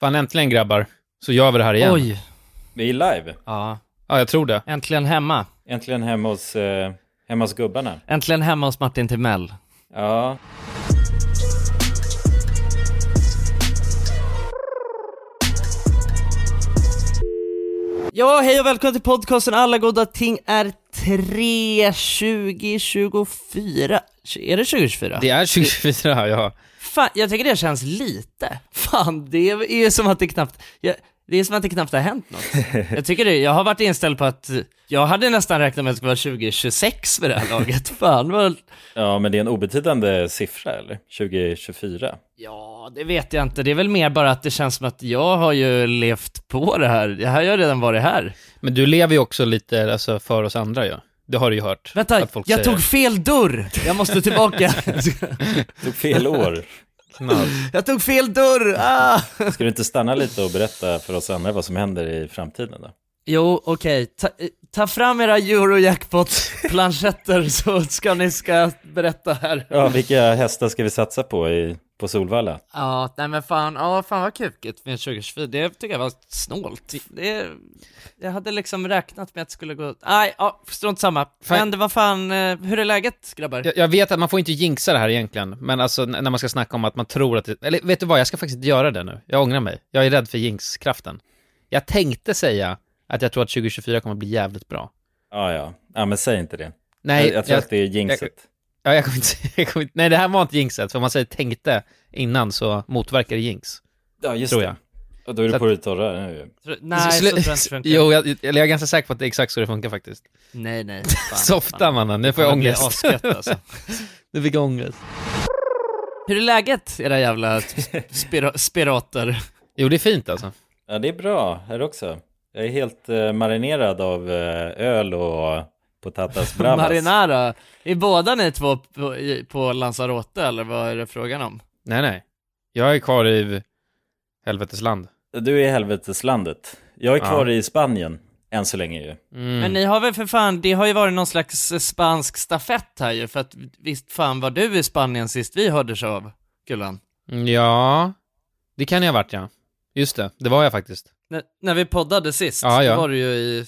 Fan äntligen grabbar, så gör vi det här igen. Oj. Vi är live. Ja. Ja, jag tror det. Äntligen hemma. Äntligen hemma hos, eh, hemma hos gubbarna. Äntligen hemma hos Martin Timell. Ja. Ja, hej och välkommen till podcasten Alla goda ting är tre 2024. Är det 2024? Det är 2024, ja. Fan, jag tycker det känns lite. Fan, det är ju som att det knappt, jag, det är som att det knappt har hänt något. Jag tycker det, jag har varit inställd på att, jag hade nästan räknat med att det skulle vara 2026 vid det här laget. Fan vad, ja, men det är en obetydande siffra eller? 2024. ja det vet jag inte. Det är väl mer bara att det känns som att jag har ju levt på det här. Jag har ju redan varit här. Men du lever ju också lite alltså, för oss andra ju. Det har du ju hört. Vänta, att folk jag säger. tog fel dörr! Jag måste tillbaka. Tog fel år. Jag tog fel dörr! Ah! Ska du inte stanna lite och berätta för oss andra vad som händer i framtiden då? Jo, okej. Ta, ta fram era Eurojackpot-planscher så ska ni ska berätta här. Ja, vilka hästar ska vi satsa på i, på Solvalla? Ja, nej men fan, ja fan vad kukigt med 2024, det tycker jag var snålt. Det, jag hade liksom räknat med att det skulle gå, nej, ja, strunt samma. Fan. Men det var fan, eh, hur är läget grabbar? Jag, jag vet att man får inte jinxa det här egentligen, men alltså när man ska snacka om att man tror att det, eller vet du vad, jag ska faktiskt göra det nu. Jag ångrar mig. Jag är rädd för jinxkraften. Jag tänkte säga att jag tror att 2024 kommer bli jävligt bra. Ja, ja. Ja, men säg inte det. Nej, jag, jag tror att det är jinxet. Ja, jag kommer inte, jag kommer inte, nej det här var inte jinxet, för om man säger tänkte innan så motverkar det jinx, Ja, just tror det. jag. Och då är Så du på det torra nu Nej, så Slu- tror jag inte funkar. Jo, jag, eller jag är ganska säker på att det är exakt så det funkar faktiskt. Nej, nej. Fan, Softa fan. mannen, nu får jag Det blir ångest. asgött, alltså. Nu fick jag ångest. Hur är läget, era jävla spira spirater? Jo, det är fint alltså. Ja, det är bra här också. Jag är helt eh, marinerad av eh, öl och potatas bravas. Marinara, är båda ni två på, i- på Lanzarote eller vad är det frågan om? Nej, nej. Jag är kvar i helvetesland. Du är i helveteslandet. Jag är Ja. kvar i Spanien, än så länge ju. Mm. Men ni har väl för fan, det har ju varit någon slags spansk stafett här ju, för att visst fan var du i Spanien sist vi hördes av, Gullan? Mm, Ja, det kan jag ha varit ja. Just det, det var jag faktiskt. N- när vi poddade sist, Ja, ja. då var du ju i,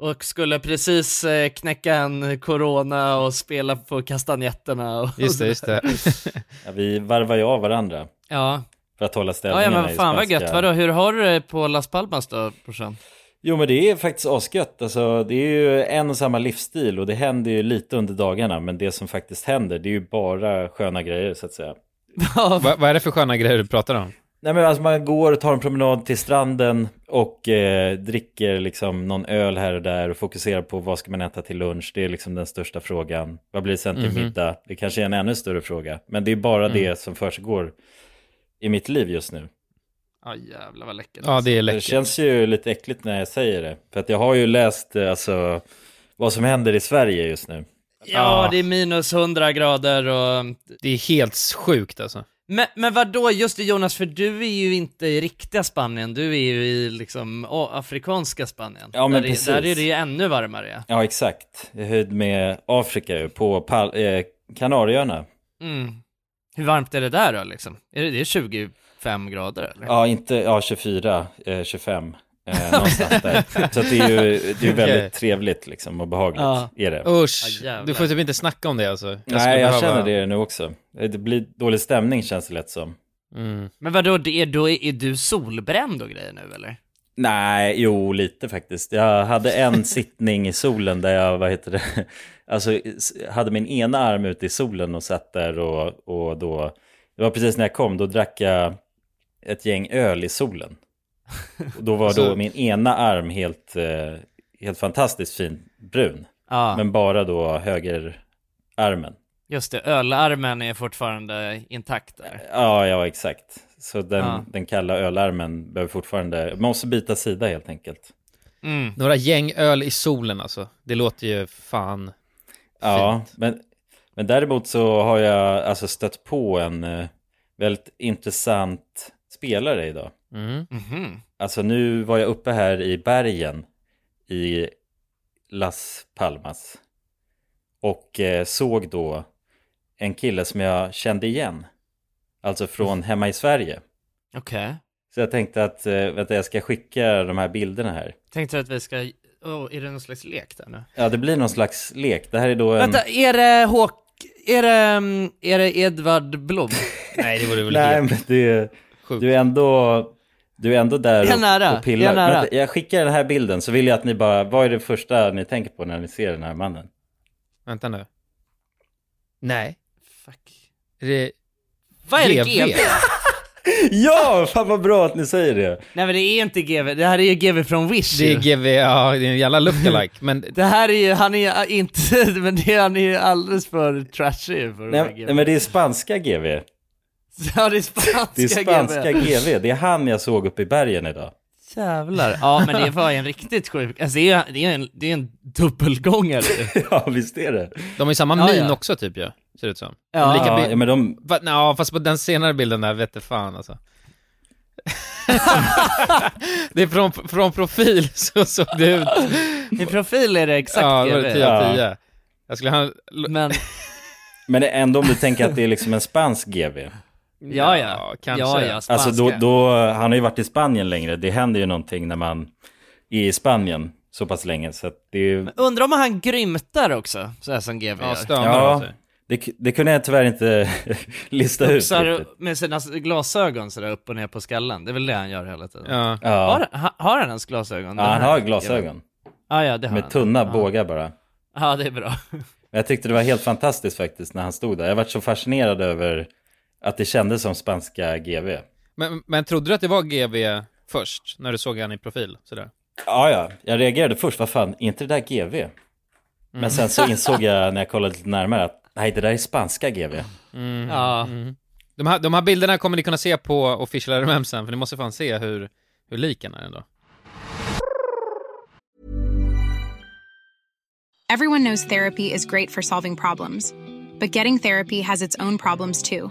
och skulle precis eh, knäcka en corona och spela på kastanjetterna och Just det, just det. Ja, vi varvar ju av varandra Ja, för att hålla ja, ställningarna ja men i fan vad spanska. gött, vadå, hur har du det på Las Palmas då, brorsan? Jo men det är faktiskt asgött. Alltså, det är ju en och samma livsstil och det händer ju lite under dagarna. Men det som faktiskt händer, det är ju bara sköna grejer så att säga. Ja, Va, vad är det för sköna grejer du pratar om? Nej men alltså man går och tar en promenad till stranden och eh, dricker liksom någon öl här och där och fokuserar på vad ska man äta till lunch. Det är liksom den största frågan. Vad blir det sen till Mhm. middag? Det kanske är en ännu större fråga. Men det är bara Mm. det som försiggår i mitt liv just nu. Ja jävlar vad läckert. Ja, det är Det läckert. känns ju lite äckligt när jag säger det. För att jag har ju läst eh, alltså, vad som händer i Sverige just nu. Ja, det är minus 100 grader och... Det är helt sjukt alltså. Men, men vadå, just det Jonas, för du är ju inte i riktiga Spanien, du är ju i liksom å, afrikanska Spanien. Ja, men där, precis. Är, där är det ju ännu varmare. Ja. Exakt. Jag höjd med Afrika på Pal- eh, Kanarieöarna. Mm. Hur varmt är det där då liksom? Är det, det är 25 grader eller? Ja, inte, ja 24, eh, 25. Eh, någonstans där. Så att det är ju det är väldigt Okej. trevligt liksom och behagligt. Ja. Är det. Usch, Ja, jävlar. du får typ inte snacka om det alltså. Jag skulle Nej, jag behöva- känner det nu också. Det blir dålig stämning känns det lätt som. Mm. Men vadå, det är, då är, är du solbränd och grejer nu eller? Nej, jo, lite faktiskt. Jag hade en sittning i solen där jag, vad heter det, alltså s- hade min ena arm ute i solen och satt där och, och då, det var precis när jag kom, då drack jag ett gäng öl i solen. Och då var Alltså- då min ena arm helt, eh, helt fantastiskt fin brun, Ja, men bara då högerarmen. just det, ölarmen är fortfarande intakt där. Ja, ja, exakt. Så den, Ja. den kalla ölarmen behöver fortfarande, man måste byta sida helt enkelt. Mm. Några gäng öl i solen alltså. Det låter ju fan Ja, fint. men, men däremot så har jag alltså stött på en eh, väldigt intressant spelare idag. Mm. Mhm. Alltså nu var jag uppe här i bergen i Las Palmas och eh, såg då en kille som jag kände igen. Alltså från hemma i Sverige. Okej. Så jag tänkte att, eh, vänta jag ska skicka de här bilderna här. Tänkte du att vi ska, oh, är det någon slags lek där nu? Ja, det blir någon slags lek. Det här är då en... Vänta, är det Håk... Är det, mm, är det Edvard Blom? Nej, det vore väl Nej, helt men det, sjukt. du är ändå... Du är ändå där Jag är nära, och, pillar. jag är nära. Jag skickar den här bilden så vill jag att ni bara, vad är det första ni tänker på när ni ser den här mannen? Vänta nu. Nej. Fuck. Är det... Vad är det GV? Ja, fan vad bra att ni säger det. Nej men det är inte GV, det här är ju GV från Wish Det är. GV, ja, det är en jävla lookalike, men Det här är ju, han är ju inte, men det, han är ju alldeles för trashig för Nej, nej, men det är spanska GV. Ja det är spanska, Det är spanska GV. GV. Det är han jag såg uppe i bergen idag. Jävlar. Ja men det var ju en riktigt sjuk, alltså det är, det är en, det är en dubbelgångare. Ja, visst är det. de har ju samma Ja, min ja. också typ ju, ser det ut som. Ja. De lika Ja, ja, men de... Va, ja, fast på den senare bilden där vet du fan alltså. det är från, från profil så såg det ut. I profil är det exakt ja, det var GV. 10 av Ja. 10. Jag skulle ha... Men, Men ändå om du tänker att det är liksom en spansk GV. Ja ja. kanske. Ja ja, spanska. Alltså då, då, han har ju varit i Spanien längre. Det händer ju någonting när man är i Spanien så pass länge. Så att det är ju... Undrar om han grymtar också, så här som GV Ja, gör. stönar Ja, sig. det, det kunde jag tyvärr inte lista ut Studsar riktigt. med sina glasögon sådär upp och ner på skallen, det är väl det han gör hela tiden. Ja. Ja. Har, ha- har han ens glasögon? ja, han har glasögon. Ja, ja, det har Med han. tunna ja. bågar bara. Ja, det är bra. Jag tyckte det var helt fantastiskt faktiskt när han stod där. Jag varit så fascinerad över att det kändes som spanska GV. Men, men trodde du att det var GV först, när du såg han i profil? Sådär? Ja, ja, jag reagerade först, vad fan, är inte det där GV? Men sen så insåg jag när jag kollade lite närmare att nej, det där är spanska GV. Ja. De här, de här bilderna kommer ni kunna se på official RMM sen, för ni måste fan se hur, hur lik han är ändå. Everyone knows therapy is great for solving problems, but getting therapy has its own problems too,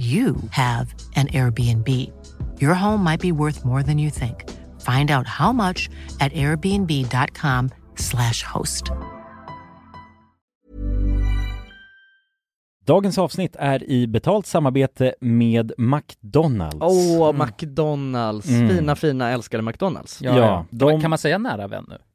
you have an Airbnb. Your home might be worth more than you think. Find out how much at airbnb.com/slash host. Dagens avsnitt är i betalt samarbete med McDonalds. Åh, McDonalds. Mm. Fina, fina, älskade McDonalds. Ja, Ja, de- Kan man säga nära vän nu?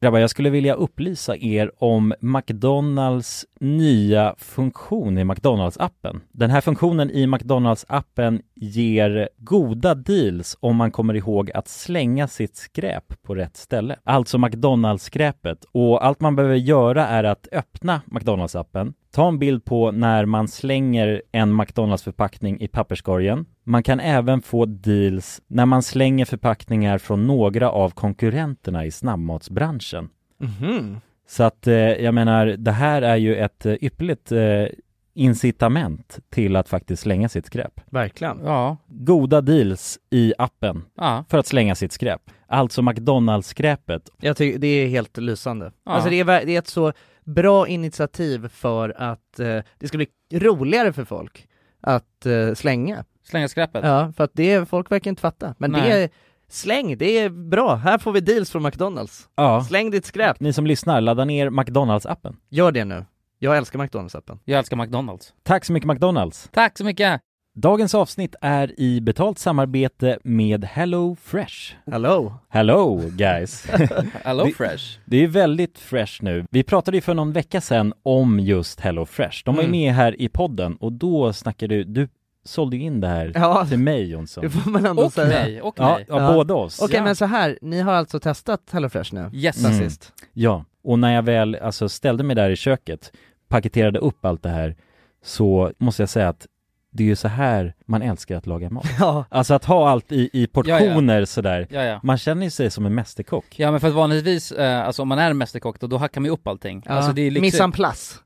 Grabbar, jag skulle vilja upplysa er om McDonalds nya funktion i McDonalds-appen. Den här funktionen i McDonalds-appen ger goda deals om man kommer ihåg att slänga sitt skräp på rätt ställe. Alltså McDonalds-skräpet. Och allt man behöver göra är att öppna McDonalds-appen, ta en bild på när man slänger en McDonalds-förpackning i papperskorgen. Man kan även få deals när man slänger förpackningar från några av konkurrenterna i snabbmatsbranschen. Mhm. Så att eh, jag menar, det här är ju ett eh, ypperligt eh, incitament till att faktiskt slänga sitt skräp. Verkligen. Ja, Goda deals i appen ja. för att slänga sitt skräp. Alltså McDonalds-skräpet. Jag tycker det är helt lysande. Ja. Alltså det är, det är ett så bra initiativ för att eh, det ska bli roligare för folk att eh, slänga. Slänga skräpet. Ja, för att det är, folk verkar inte fatta. Men det Nej. är, släng, det är bra. Här får vi deals från McDonalds. Ja. Släng ditt skräp. Ni som lyssnar, ladda ner McDonalds-appen. Gör det nu. Jag älskar McDonalds-appen. Jag älskar McDonalds. Tack så mycket McDonalds! Tack så mycket! Dagens avsnitt är i betalt samarbete med Hello Fresh. Hello! Hello guys! Hello Det- Fresh. Det är väldigt fresh nu. Vi pratade ju för någon vecka sedan om just Hello Fresh. De var ju Mm. med här i podden och då snackade du, du sålde ju in det här Ja, till mig Jonsson. det får man ändå Och säga. mig, och Ja, mig. ja, Ja. båda oss. Okej Ja. men så här, ni har alltså testat HelloFresh nu? Yes. Mm. sist? Ja, och när jag väl alltså ställde mig där i köket, paketerade upp allt det här, så måste jag säga att det är ju så här man älskar att laga mat. Ja. Alltså att ha allt i, i portioner sådär. Ja, ja. Man känner ju sig som en mästerkock. Ja men för att vanligtvis, eh, alltså om man är en mästerkock då, då hackar man ju upp allting. ja. Alltså det är liksom, Mise en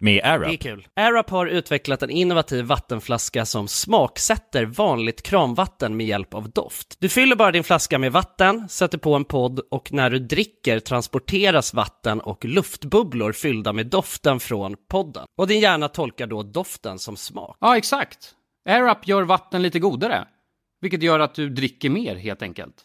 Med Det är kul. AirUp har utvecklat en innovativ vattenflaska som smaksätter vanligt kranvatten med hjälp av doft. Du fyller bara din flaska med vatten, sätter på en podd och när du dricker transporteras vatten och luftbubblor fyllda med doften från podden. Och din hjärna tolkar då doften som smak. Ja, exakt. AirUp gör vatten lite godare. Vilket gör att du dricker mer helt enkelt.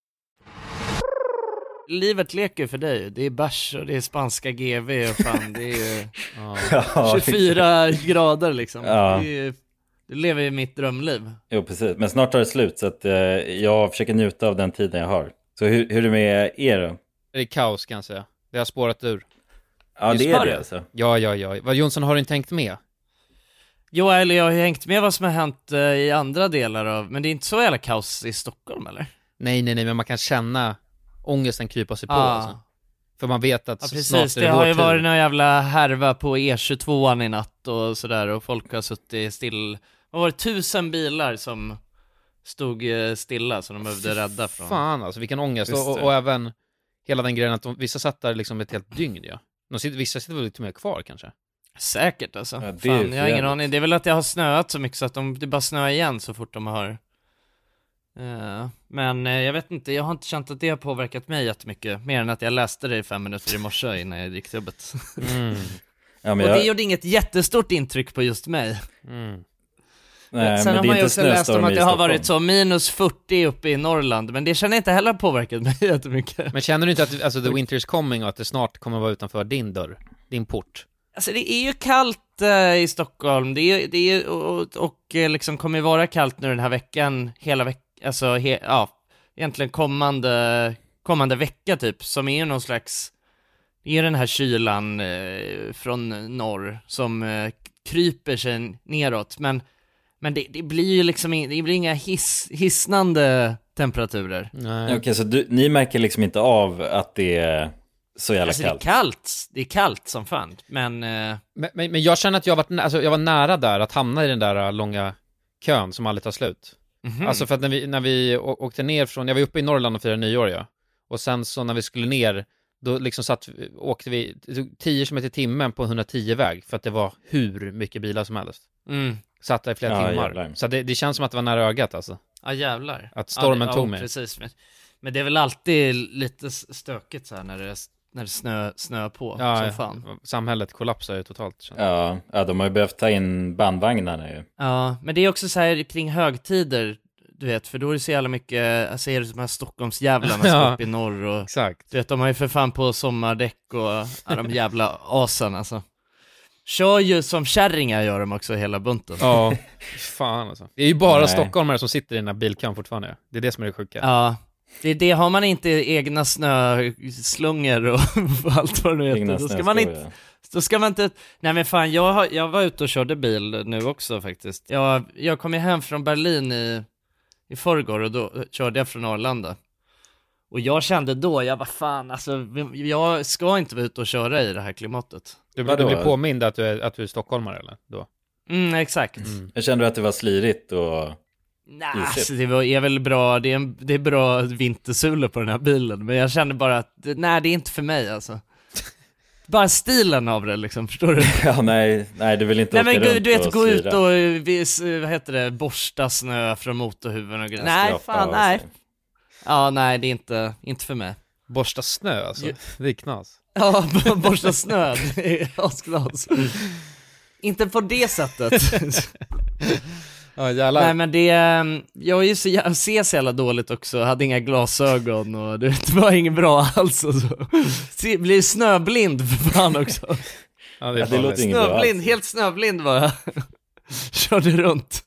Livet leker för dig. Det är bärs och det är spanska GV och fan det är ju Ja, 24 grader liksom. Ja. Är, du lever ju mitt drömliv. Jo, precis. Men snart tar det slut så att eh, jag försöker njuta av den tiden jag har. Så hur, hur är det med er då? Det är kaos kan jag säga. Det har spårat ur. Ja, det är det? det alltså. Ja, ja, ja. Vad Jonsson, har du inte hängt med? Jo, eller jag har ju hängt med vad som har hänt eh, i andra delar av, men det är inte så jävla kaos i Stockholm eller? Nej, nej, nej, men man kan känna ångesten krypa sig på Ja. alltså. För man vet att Ja snart precis, är det det har ju varit någon jävla härva på E22 i natt och sådär och folk har suttit still, vad var det, tusen bilar som stod eh, stilla som de behövde rädda från. Fan alltså, vilken ångest. Och, och, det. och även hela den grejen att de, vissa satt där liksom ett helt dygn ja. De sitter, vissa sitter väl lite mer kvar kanske. Säkert alltså. Ja, det Fan, jag har ingen aning. Det är väl att det har snöat så mycket så att de, det bara snöar igen så fort de har Men eh, jag vet inte, jag har inte känt att det har påverkat mig jättemycket, mer än att jag läste det i fem minuter i morse innan jag gick till jobbet. Mm. Ja, Och det jag, gjorde inget jättestort intryck på just mig. Mm. nej, Sen men har man ju också läst om att det har varit så minus 40 uppe i Norrland, men det känner jag inte heller påverkat mig jättemycket. Men känner du inte att alltså, the winter is coming och att det snart kommer vara utanför din dörr? Din port? Alltså det är ju kallt eh, i Stockholm, det är, det är och, och, och eh, liksom kommer ju vara kallt nu den här veckan, hela veckan, alltså he, ja, egentligen kommande, kommande vecka typ, som är någon slags, det är den här kylan eh, från norr som eh, kryper sig neråt, men, men det, det blir ju liksom, in- det blir inga hiss, hisnande temperaturer. Nej. Okej, så du, ni märker liksom inte av att det är så jävla Alltså det är kallt? kallt, det är kallt som fan, men eh, Men, men, men jag känner att jag, varit, alltså, jag var nära där att hamna i den där äh, långa kön som aldrig tar slut. Mhm. Alltså för att när vi, när vi åkte ner från, jag var uppe i Norrland och firade nyår ja. Och sen så när vi skulle ner, då liksom satt, åkte vi det tog 10 km i timmen på 110-väg för att det var hur mycket bilar som helst. mm. Satt där i flera Ja, timmar. jävlar. Så det, det känns som att det var nära ögat alltså. Ja jävlar. Att stormen ja, det, tog ja, mig. precis. Men, men det är väl alltid lite stökigt så här när det, när det snö, snö på Ja, som fan. samhället kollapsar ju totalt. Ja, ja, de har ju behövt ta in bandvagnarna ju. Ja, men det är också så här kring högtider, du vet, för då är det så jävla mycket, jag ser det som de här Stockholmsjävlarna som Ja. är uppe i norr och Exakt. du vet, de har ju för fan på sommardäck och ja, de jävla asen alltså. Kör ju som kärringar gör de också hela bunten. Ja, fan alltså. Det är ju bara Nej. stockholmare som sitter i den här bilkön fortfarande. Det är det som är det sjuka. Ja, det, det har man inte egna snöslungor och allt vad det nu heter. Då ska man inte, då ska man inte, nej men fan jag, har, jag var ute och körde bil nu också faktiskt. Jag, jag kom ju hem från Berlin i, i förrgår och då körde jag från Arlanda. Och jag kände då, jag var fan alltså, jag ska inte vara ute och köra i det här klimatet. Du, du blir påmind att du är, att du är stockholmare eller? Då? Mm, exakt. Jag kände att det var slirigt och... Nej, alltså det var, är väl bra, det är, en, det är bra vintersulor på den här bilen, men jag kände bara att, nej det är inte för mig alltså. Bara stilen av det liksom, förstår du? Ja, nej, nej, du vill inte Nej åka men gå- runt du vet, och gå ut och, vis, vad heter det, borsta snö från motorhuven och grejer. Nej fan, nej. sig. Ja, nej det är inte, inte för mig. Borsta snö alltså? Ja. Det är knas. Ja, borsta snö, det är asknas. Inte på det sättet. Ja jävlar. Nej men det, ehm, jag är ju så, jag ser så jävla dåligt också, hade inga glasögon och det var inget bra alls och så. Se- Blir snöblind för fan också. ja, det Ja, det låter inget bra Snöblind, helt snöblind var jag. Körde runt.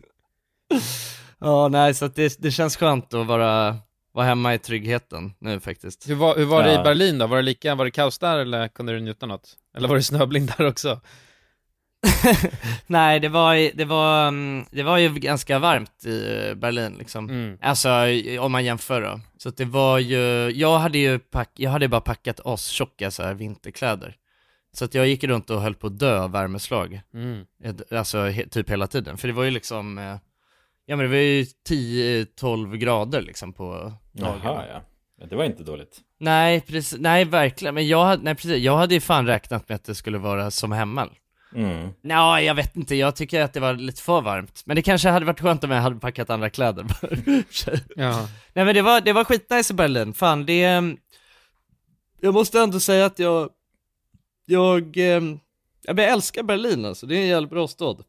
Ja nej så att det, det känns skönt att vara, vara hemma i tryggheten nu faktiskt. Hur var, hur var det i. Berlin då? Var det lika, var det kaos där eller kunde du njuta något? Eller var det snöblind där också? Nej det var, det var, mm, det var ju ganska varmt i Berlin liksom. Mm. Alltså om man jämför då. Så det var ju, jag hade ju pack, jag hade bara packat astjocka så här vinterkläder. Så att jag gick runt och höll på att dö av värmeslag. Mm. Alltså he, typ hela tiden. För det var ju liksom, eh, ja men det var ju 10-12 grader liksom på dagarna. Jaha, ja. ja. Det var inte dåligt. Nej, precis, nej verkligen, men jag nej precis, jag hade ju fan räknat med att det skulle vara som hemma. Mm. Ja, jag vet inte, jag tycker att det var lite för varmt. Men det kanske hade varit skönt om jag hade packat andra kläder. Ja. Nej men det var, det var skitnice i Berlin, fan det... ehm, Jag måste ändå säga att jag... Jag... ehm, Jag älskar Berlin alltså, det är en jävla bra stad.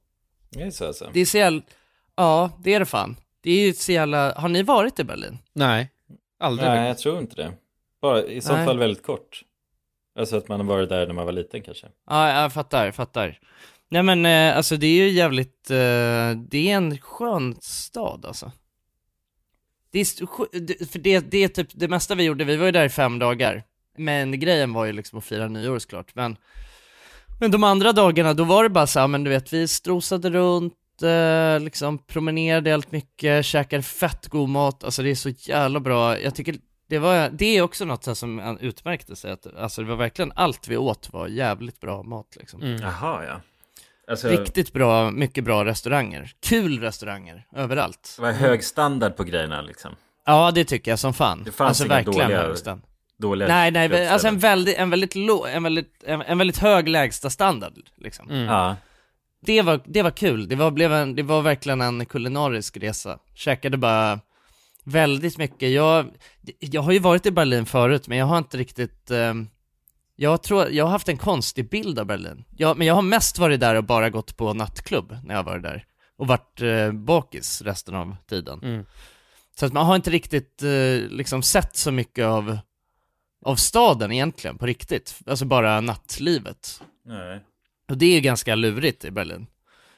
Det är så alltså. Det är så jävla... Ja, det är det fan. Det är ju så jävla... Har ni varit i Berlin? Nej, aldrig. Nej, jag tror inte det. Bara, I så Nej. fall väldigt kort. Alltså att man har varit där när man var liten kanske. Ja, jag fattar, fattar. Nej men eh, alltså det är ju jävligt, eh, det är en skön stad alltså. Det är, för det, det är typ det mesta vi gjorde, vi var ju där i fem dagar. Men grejen var ju liksom att fira nyår såklart, men Men de andra dagarna, då var det bara så här, men du vet, vi strosade runt, eh, liksom promenerade helt mycket, käkade fett god mat, alltså det är så jävla bra, jag tycker det var, det är också något så här som utmärkte sig, att, alltså det var verkligen allt vi åt var jävligt bra mat liksom. Mm. Jaha, ja. Alltså, Riktigt bra, mycket bra restauranger. Kul restauranger, överallt. det var hög standard på grejerna liksom. Ja, det tycker jag som fan. Det fanns alltså inga verkligen dåliga-. Dåliga Nej, nej, alltså en väldigt, en väldigt låg, en väldigt, en, en väldigt hög lägsta standard liksom. Mm. Ja. Det var, det var kul, det var, blev en, det var verkligen en kulinarisk resa. Käkade bara väldigt mycket, jag, jag har ju varit i Berlin förut, men jag har inte riktigt, ehm, jag tror, jag har haft en konstig bild av Berlin. Jag, men jag har mest varit där och bara gått på nattklubb när jag varit där. Och varit eh, bakis resten av tiden. Mm. Så att man har inte riktigt eh, liksom sett så mycket av, av staden egentligen, på riktigt. Alltså bara nattlivet. Nej. Och det är ganska lurigt i Berlin.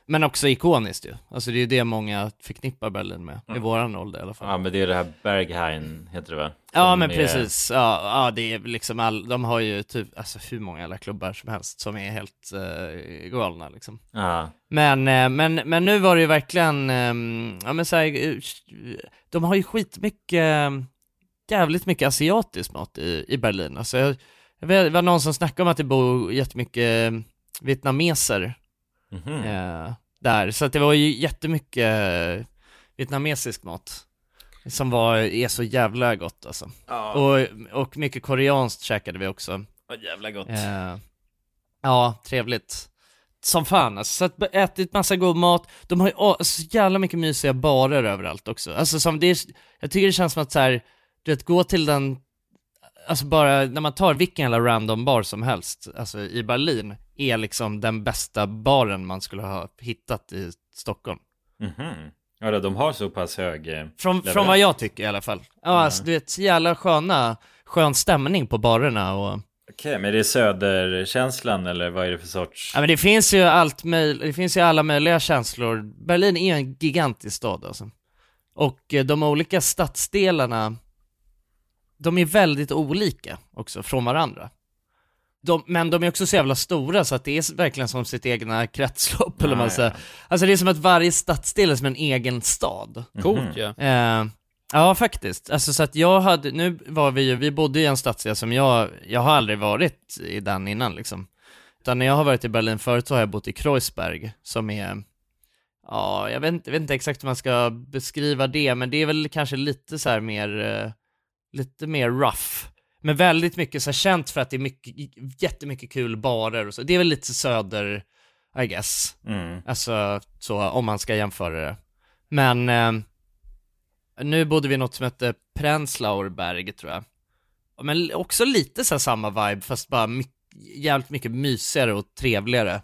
Men också ikoniskt ju. Alltså det är ju det många förknippar Berlin med, i våran ålder i alla fall. Ja men det är det här Berghain, heter det va? Ja men är- precis, ja, ja det är liksom all, de har ju typ, alltså hur många alla klubbar som helst som är helt uh, galna liksom. Ja, Men, eh, men, men nu var det ju verkligen, ehm, ja men så här, eh, de har ju skitmycket, eh, jävligt mycket asiatisk mat i, i Berlin. Alltså jag, jag vet, det var någon som snackade om att det bor jättemycket eh, vietnameser mhm. eh, där, så att det var ju jättemycket eh, vietnamesisk mat. Som var, är så jävla gott alltså. Ja, Och, och mycket koreanskt käkade vi också. vad jävla gott. Eh, ja, trevligt. Som fan alltså, så att ätit massa god mat, de har ju å- så jävla mycket mysiga barer överallt också. Alltså som det är, jag tycker det känns som att så här, du vet, gå till den, alltså bara när man tar vilken jävla random bar som helst, alltså i Berlin, är liksom den bästa baren man skulle ha hittat i Stockholm. Mhm. Ja, de har så pass hög... eh, Från, från vad jag tycker i alla fall. Ja, alltså du vet, så jävla sköna, skön stämning på barerna och Okej, men är det söderkänslan eller vad är det för sorts... Ja men det finns ju allt möj- det finns ju alla möjliga känslor. Berlin är en gigantisk stad alltså. Och eh, de olika stadsdelarna, de är väldigt olika också från varandra. De, men de är också så jävla stora så att det är verkligen som sitt egna kretslopp eller vad man säger. Alltså det är som att varje stadsdel är som en egen stad. Coolt Mhm. ja. Eh, ja, faktiskt. Alltså så att jag hade, nu var vi ju, vi bodde i en stadsdel som jag, jag har aldrig varit i den innan liksom. Utan när jag har varit i Berlin förut så har jag bott i Kreuzberg, som är, ja, jag vet, inte- jag vet inte exakt hur man ska beskriva det, men det är väl kanske lite så här mer, eh, lite mer rough. Men väldigt mycket så här känt för att det är mycket, jättemycket kul barer och så. Det är väl lite söder, I guess. Mm. Alltså, så om man ska jämföra det. Men eh, nu bodde vi i något som hette Prenzlauer Berg, tror jag. Men också lite så samma vibe, fast bara my- jävligt mycket mysigare och trevligare.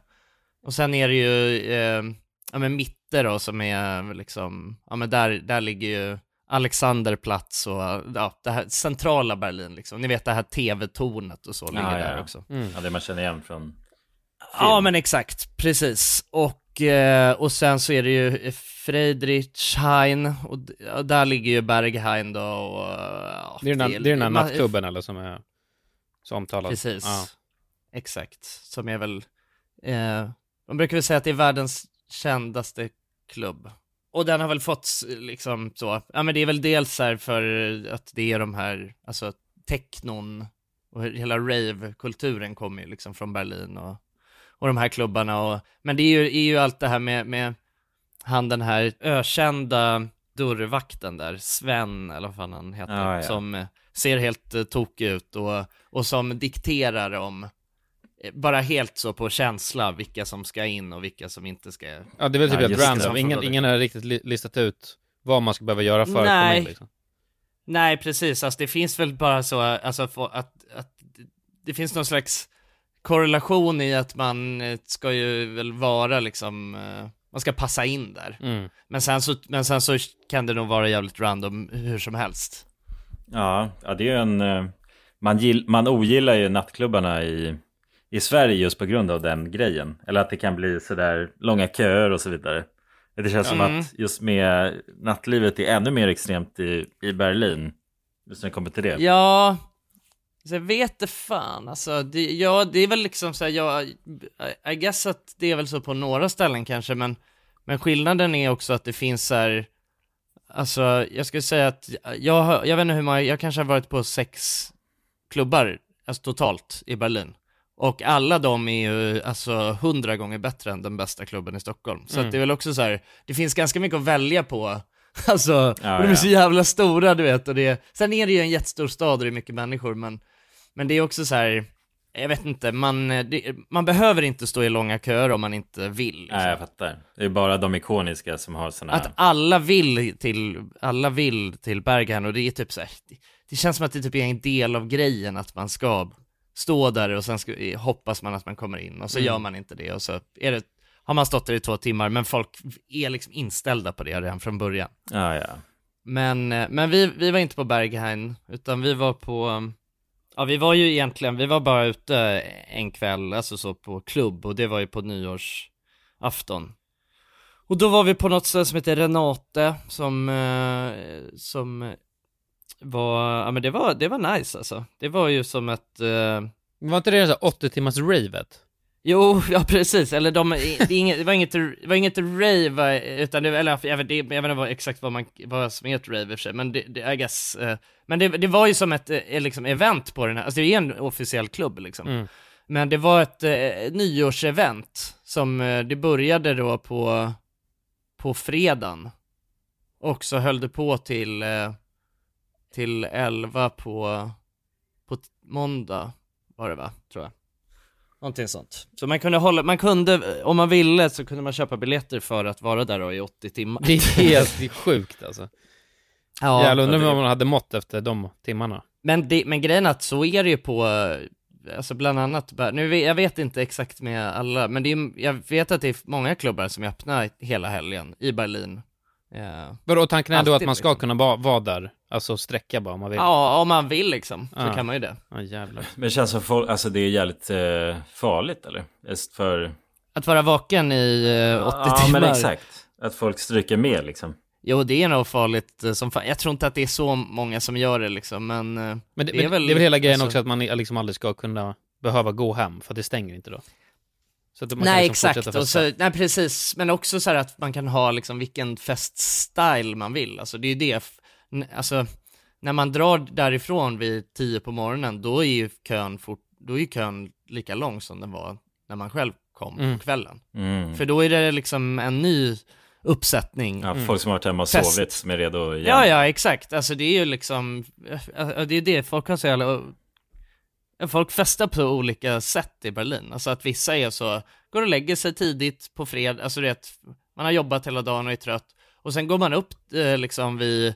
Och sen är det ju, eh, ja men Mitte då, som är liksom, ja men där, där ligger ju Alexanderplatz och ja, det här centrala Berlin liksom. Ni vet det här tv-tornet och så ligger Ja, där ja. också. Ja, det man känner igen från... Ja men exakt, precis. Och, eh, och sen så är det ju Friedrichshain, och, där ligger ju Berghain då och... ja, Det är den här, det är den här nattklubben eller som är så omtalad. Precis. Ja. Exakt. Som är väl, eh, man brukar väl säga att det är världens kändaste klubb. Och den har väl fått liksom så, ja men det är väl dels här för att det är de här, alltså technon och hela rave-kulturen kommer ju liksom från Berlin och, och de här klubbarna och, men det är ju, är ju allt det här med, med han den här ökända dörrvakten där, Sven eller vad fan han heter, Ja, ja. som eh, ser helt uh, tokig ut och, och som dikterar om, eh, bara helt så på känsla, vilka som ska in och vilka som inte ska ja, det är väl typ Ja, helt random. Ingen, ingen har riktigt li- listat ut vad man ska behöva göra för att komma Nej. in liksom. Nej, precis. Alltså det finns väl bara så, alltså att, att det finns någon slags korrelation i att man eh, ska ju väl vara liksom, eh, man ska passa in där. Mm. Men sen så, men sen så kan det nog vara jävligt random hur som helst. Ja, ja det är ju en... eh, Man, gill, man ogillar ju nattklubbarna i, i Sverige just på grund av den grejen. Eller att det kan bli sådär långa köer och så vidare. Det känns som Mm. att just med nattlivet är ännu mer extremt i, i Berlin. Just när det kommer till det. Ja, så jag vet det fan alltså. Det, ja, det är väl liksom så här, jag, I- guess att det är väl så på några ställen kanske, men, men skillnaden är också att det finns så här, alltså jag skulle säga att jag, jag vet inte hur många, jag kanske har varit på sex klubbar, alltså totalt i Berlin. Och alla de är ju alltså hundra gånger bättre än den bästa klubben i Stockholm. Så Mm. att det är väl också så här, det finns ganska mycket att välja på. Alltså, Ja, de är ja. så jävla stora du vet. Och det, sen är det ju en jättestor stad och det är mycket människor, men, men det är också så här, jag vet inte, man, det, man behöver inte stå i långa köer om man inte vill. Liksom. Nej, jag fattar. Det är bara de ikoniska som har sådana Att alla vill till, alla vill till Berghain och det är typ så här, det, det känns som att det typ är en del av grejen att man ska stå där och sen ska, hoppas man att man kommer in och så Mm. gör man inte det och så är det, har man stått där i två timmar men folk är liksom inställda på det redan från början. Ja, ja. Men, eh, men vi, vi var inte på Berghain utan vi var på, Ja vi var ju egentligen, vi var bara ute en kväll, alltså så på klubb och det var ju på nyårsafton Och då var vi på något ställe som heter Renate som, eh, som var, ja men det var, det var nice alltså Det var ju som ett eh, Var inte det så här 80 timmars ravet? Jo, ja precis, eller de, det, inget, det var inget, det var inget rave, utan det, eller jag vet, det, jag vet inte vad, exakt vad man, vad som är ett rave i och för sig, men det, det I guess, eh, men det, det var ju som ett, eh, liksom event på den här, alltså det är en officiell klubb liksom. Mm. Men det var ett eh, nyårsevent som, eh, det började då på, på fredagen. Och så höll det på till, eh, till 11 på, på måndag var det va, tror jag. Någonting sånt. Så man kunde hålla, man kunde, om man ville så kunde man köpa biljetter för att vara där då i 80 timmar. Det är helt sjukt alltså. Ja, Jävlar, undrar det- om man hade mått efter de timmarna. Men, det, men grejen är att så är det ju på, alltså bland annat, nu jag vet inte exakt med alla, men det är, jag vet att det är många klubbar som är öppna hela helgen i Berlin. Ja, Vadå, tanken är då att Alltid, man ska kunna ba- vara där, alltså sträcka bara om man vill? ja om man vill liksom, så Ja. kan man ju det. Ja jävlar. Men det känns som folk, alltså det är jävligt eh, farligt eller? Just för... Att vara vaken i eh, 80 ja, timmar. men exakt. Att folk stryker med liksom. Jo, det är nog farligt eh, som fan. Jag tror inte att det är så många som gör det liksom, men... eh, Men det, Det är men väl- det är väl hela grejen alltså- också att man liksom aldrig ska kunna behöva gå hem, för det stänger inte då. Så att man kan Nej liksom exakt, fortsätta och så, nej precis, men också så här att man kan ha liksom vilken feststyle man vill, alltså det är ju det, alltså när man drar därifrån vid 10 på morgonen, då är ju kön fort, då är ju kön lika lång som den var när man själv kom Mm. på kvällen. Mm. För då är det liksom en ny uppsättning. Ja, folk som har varit hemma och Fest. sovit som är redo igen. Ja, ja, exakt. Alltså det är ju liksom, ja, det är det, folk har så jävla, folk festar på olika sätt i Berlin. Alltså att vissa är så, går och lägger sig tidigt på fredag, alltså det man har jobbat hela dagen och är trött. Och sen går man upp eh, liksom vid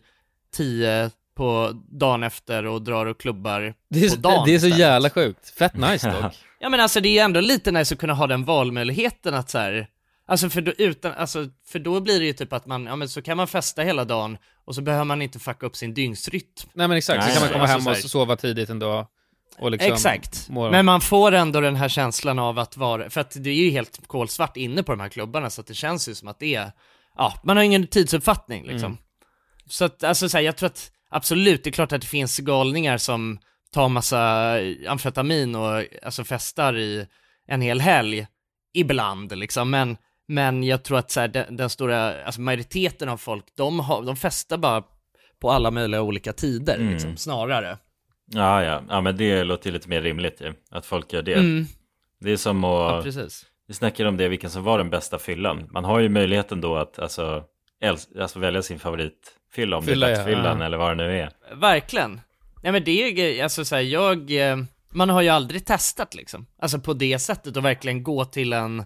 tio på dagen efter och drar och klubbar Det är, på dagen det är så jävla sjukt. Fett nice dock. Ja men alltså det är ju ändå lite nice att kunna ha den valmöjligheten att så här, Alltså för då, utan, alltså för då blir det ju typ att man, ja men så kan man festa hela dagen och så behöver man inte fucka upp sin dygnsrytm. Nej men exakt, så Nej, kan man komma alltså hem så och sova tidigt ändå. Och liksom Exakt, må- men man får ändå den här känslan av att vara, för att det är ju helt kolsvart inne på de här klubbarna så att det känns ju som att det är, ja, man har ingen tidsuppfattning liksom. Mm. Så att, alltså så här, jag tror att absolut, det är klart att det finns galningar som tar massa amfetamin och alltså festar i en hel helg, ibland liksom, men, men jag tror att så här, den, den stora, alltså majoriteten av folk, de, har, de festar bara på alla möjliga olika tider Mm. liksom, snarare. Ja, ja. Ja, men det låter lite mer rimligt ju. Att folk gör det. Mm. Det är som Ja, att... precis. vi snackade om det, vilken som var den bästa fyllan. Man har ju möjligheten då att alltså, äls- alltså välja sin favoritfylla. Om Fylla, det ja. är lättfyllan Ja. eller vad det nu är. Verkligen. Nej men det är ju, alltså såhär, jag, eh, man har ju aldrig testat liksom. Alltså på det sättet och verkligen gå till en,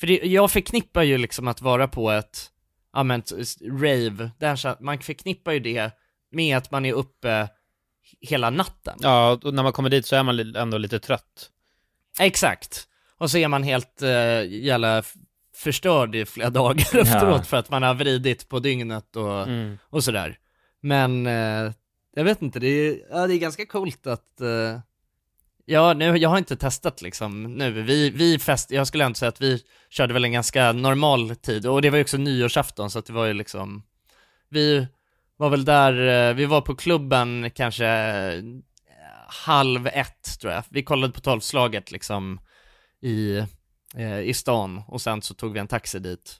för det, jag förknippar ju liksom att vara på ett, ja men, rave, där så att man förknippar ju det med att man är uppe hela natten. Ja, och när man kommer dit så är man ändå lite trött. Exakt. Och så är man helt uh, jävla förstörd i flera dagar efteråt för att man har vridit på dygnet och, Mm. och sådär. Men eh, jag vet inte, det är, ja, det är ganska coolt att eh, Ja, nu, jag har inte testat liksom nu, vi, vi fest, jag skulle ändå säga att vi körde väl en ganska normal tid, och det var ju också nyårsafton så att det var ju liksom Vi var väl där, eh, vi var på klubben kanske eh, halv ett tror jag, vi kollade på tolvslaget liksom i, eh, i stan och sen så tog vi en taxi dit.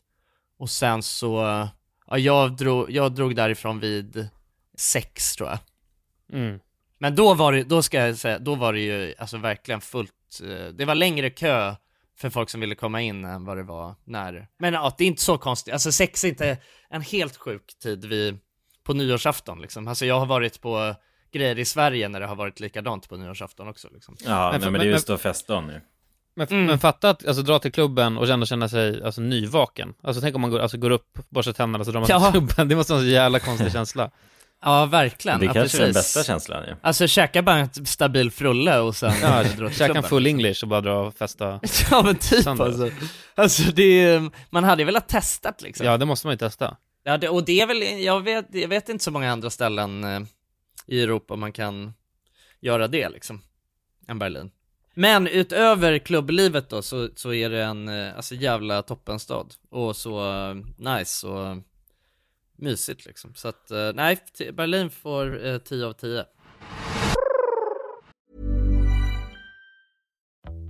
Och sen så, ja jag drog, jag drog därifrån vid sex tror jag. Mm. men då var det, då ska jag säga, då var det ju alltså verkligen fullt, eh, det var längre kö för folk som ville komma in än vad det var när, men ja, det är inte så konstigt, alltså sex är inte en helt sjuk tid. Vid, på nyårsafton liksom, alltså jag har varit på grejer i Sverige när det har varit likadant på nyårsafton också liksom. Ja, Men men, för- men det är just då festdagen nu. Men, Mm. men fatta att alltså, dra till klubben och ändå känna sig alltså, nyvaken. Alltså tänk om man går, alltså, går upp, borstar tänderna, så drar man Ja. till klubben. Det måste vara en så jävla konstig känsla. Ja, verkligen. Det ja, kanske är den bästa känslan ju. Alltså käka bara en stabil frulle och sen Ja, dra till käka en full english och bara dra och festa. Ja men typ alltså. Alltså det är, man hade ju velat testat liksom. Ja, det måste man ju testa. Ja, det, och det är väl, jag vet, jag vet inte så många andra ställen eh, i Europa man kan göra det liksom, än Berlin. Men utöver klubblivet då så, så är det en, eh, alltså jävla toppenstad och så eh, nice och mysigt liksom. Så att, eh, nej, Berlin får eh, 10 av 10.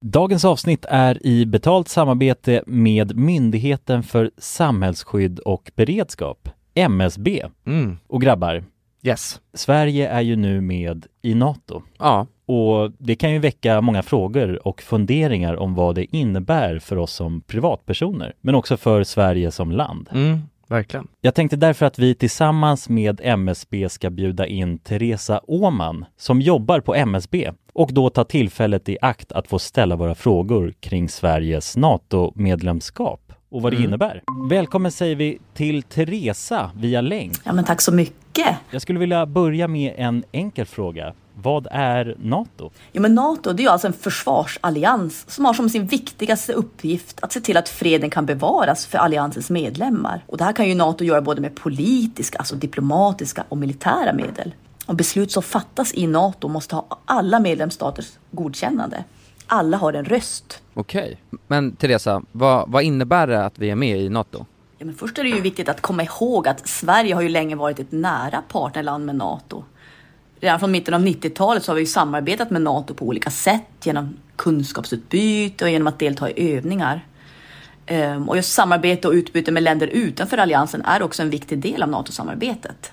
Dagens avsnitt är i betalt samarbete med Myndigheten för samhällsskydd och beredskap, MSB. Mm. Och grabbar, Yes. Sverige är ju nu med i NATO. Ja. Och det kan ju väcka många frågor och funderingar om vad det innebär för oss som privatpersoner, men också för Sverige som land. Mm, verkligen. Jag tänkte därför att vi tillsammans med MSB ska bjuda in Teresa Åman som jobbar på MSB och då ta tillfället i akt att få ställa våra frågor kring Sveriges NATO-medlemskap och vad det Mm. innebär. Välkommen säger vi till Teresa via länk. Ja, men tack så mycket. Jag skulle vilja börja med en enkel fråga. Vad är NATO? Ja, men NATO det är alltså en försvarsallians som har som sin viktigaste uppgift att se till att freden kan bevaras för alliansens medlemmar. Och det här kan ju NATO göra både med politiska, alltså diplomatiska och militära medel. Och beslut som fattas i NATO måste ha alla medlemsstaters godkännande. Alla har en röst. Okej. Men Teresa, vad, vad innebär det att vi är med i NATO? Ja, men först är det ju viktigt att komma ihåg att Sverige har ju länge varit ett nära partnerland med NATO. Redan från mitten av 90-talet så har vi ju samarbetat med NATO på olika sätt genom kunskapsutbyte och genom att delta i övningar. Ehm, Och just samarbete och utbyte med länder utanför alliansen är också en viktig del av NATO-samarbetet.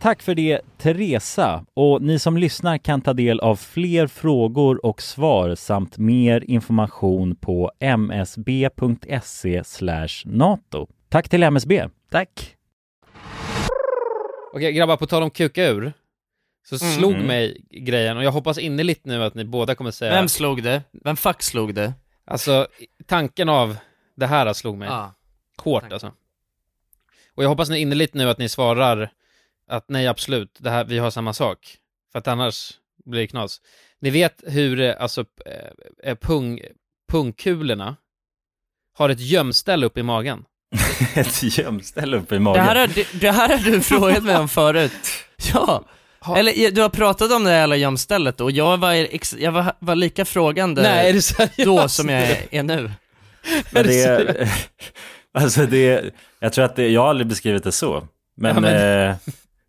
Tack för det Teresa och ni som lyssnar kan ta del av fler frågor och svar samt mer information på msb.se nato. Tack till MSB. Tack. Okej grabbar, på tal om kuka ur, så Mm. slog mig grejen och jag hoppas innerligt nu att ni båda kommer säga Vem slog det? Vem fuck slog det? Alltså, tanken av det här slog mig Ja. hårt alltså. Och jag hoppas ni innerligt nu att ni svarar att nej absolut, det här, vi har samma sak. För att annars blir det knas. Ni vet hur, eh, alltså, eh, pung, pungkulorna har ett gömställe upp i magen. Ett gömställe uppe i Det magen. här, har, du- det här har du frågat mig om förut. Ja. Eller eh, du har pratat om det här jävla gömstället och jag var, jag var, var lika frågande Nej, är då som jag är, är nu. Men det, alltså det, jag tror att det, jag har aldrig beskrivit det så. Men, Ja, men- eh,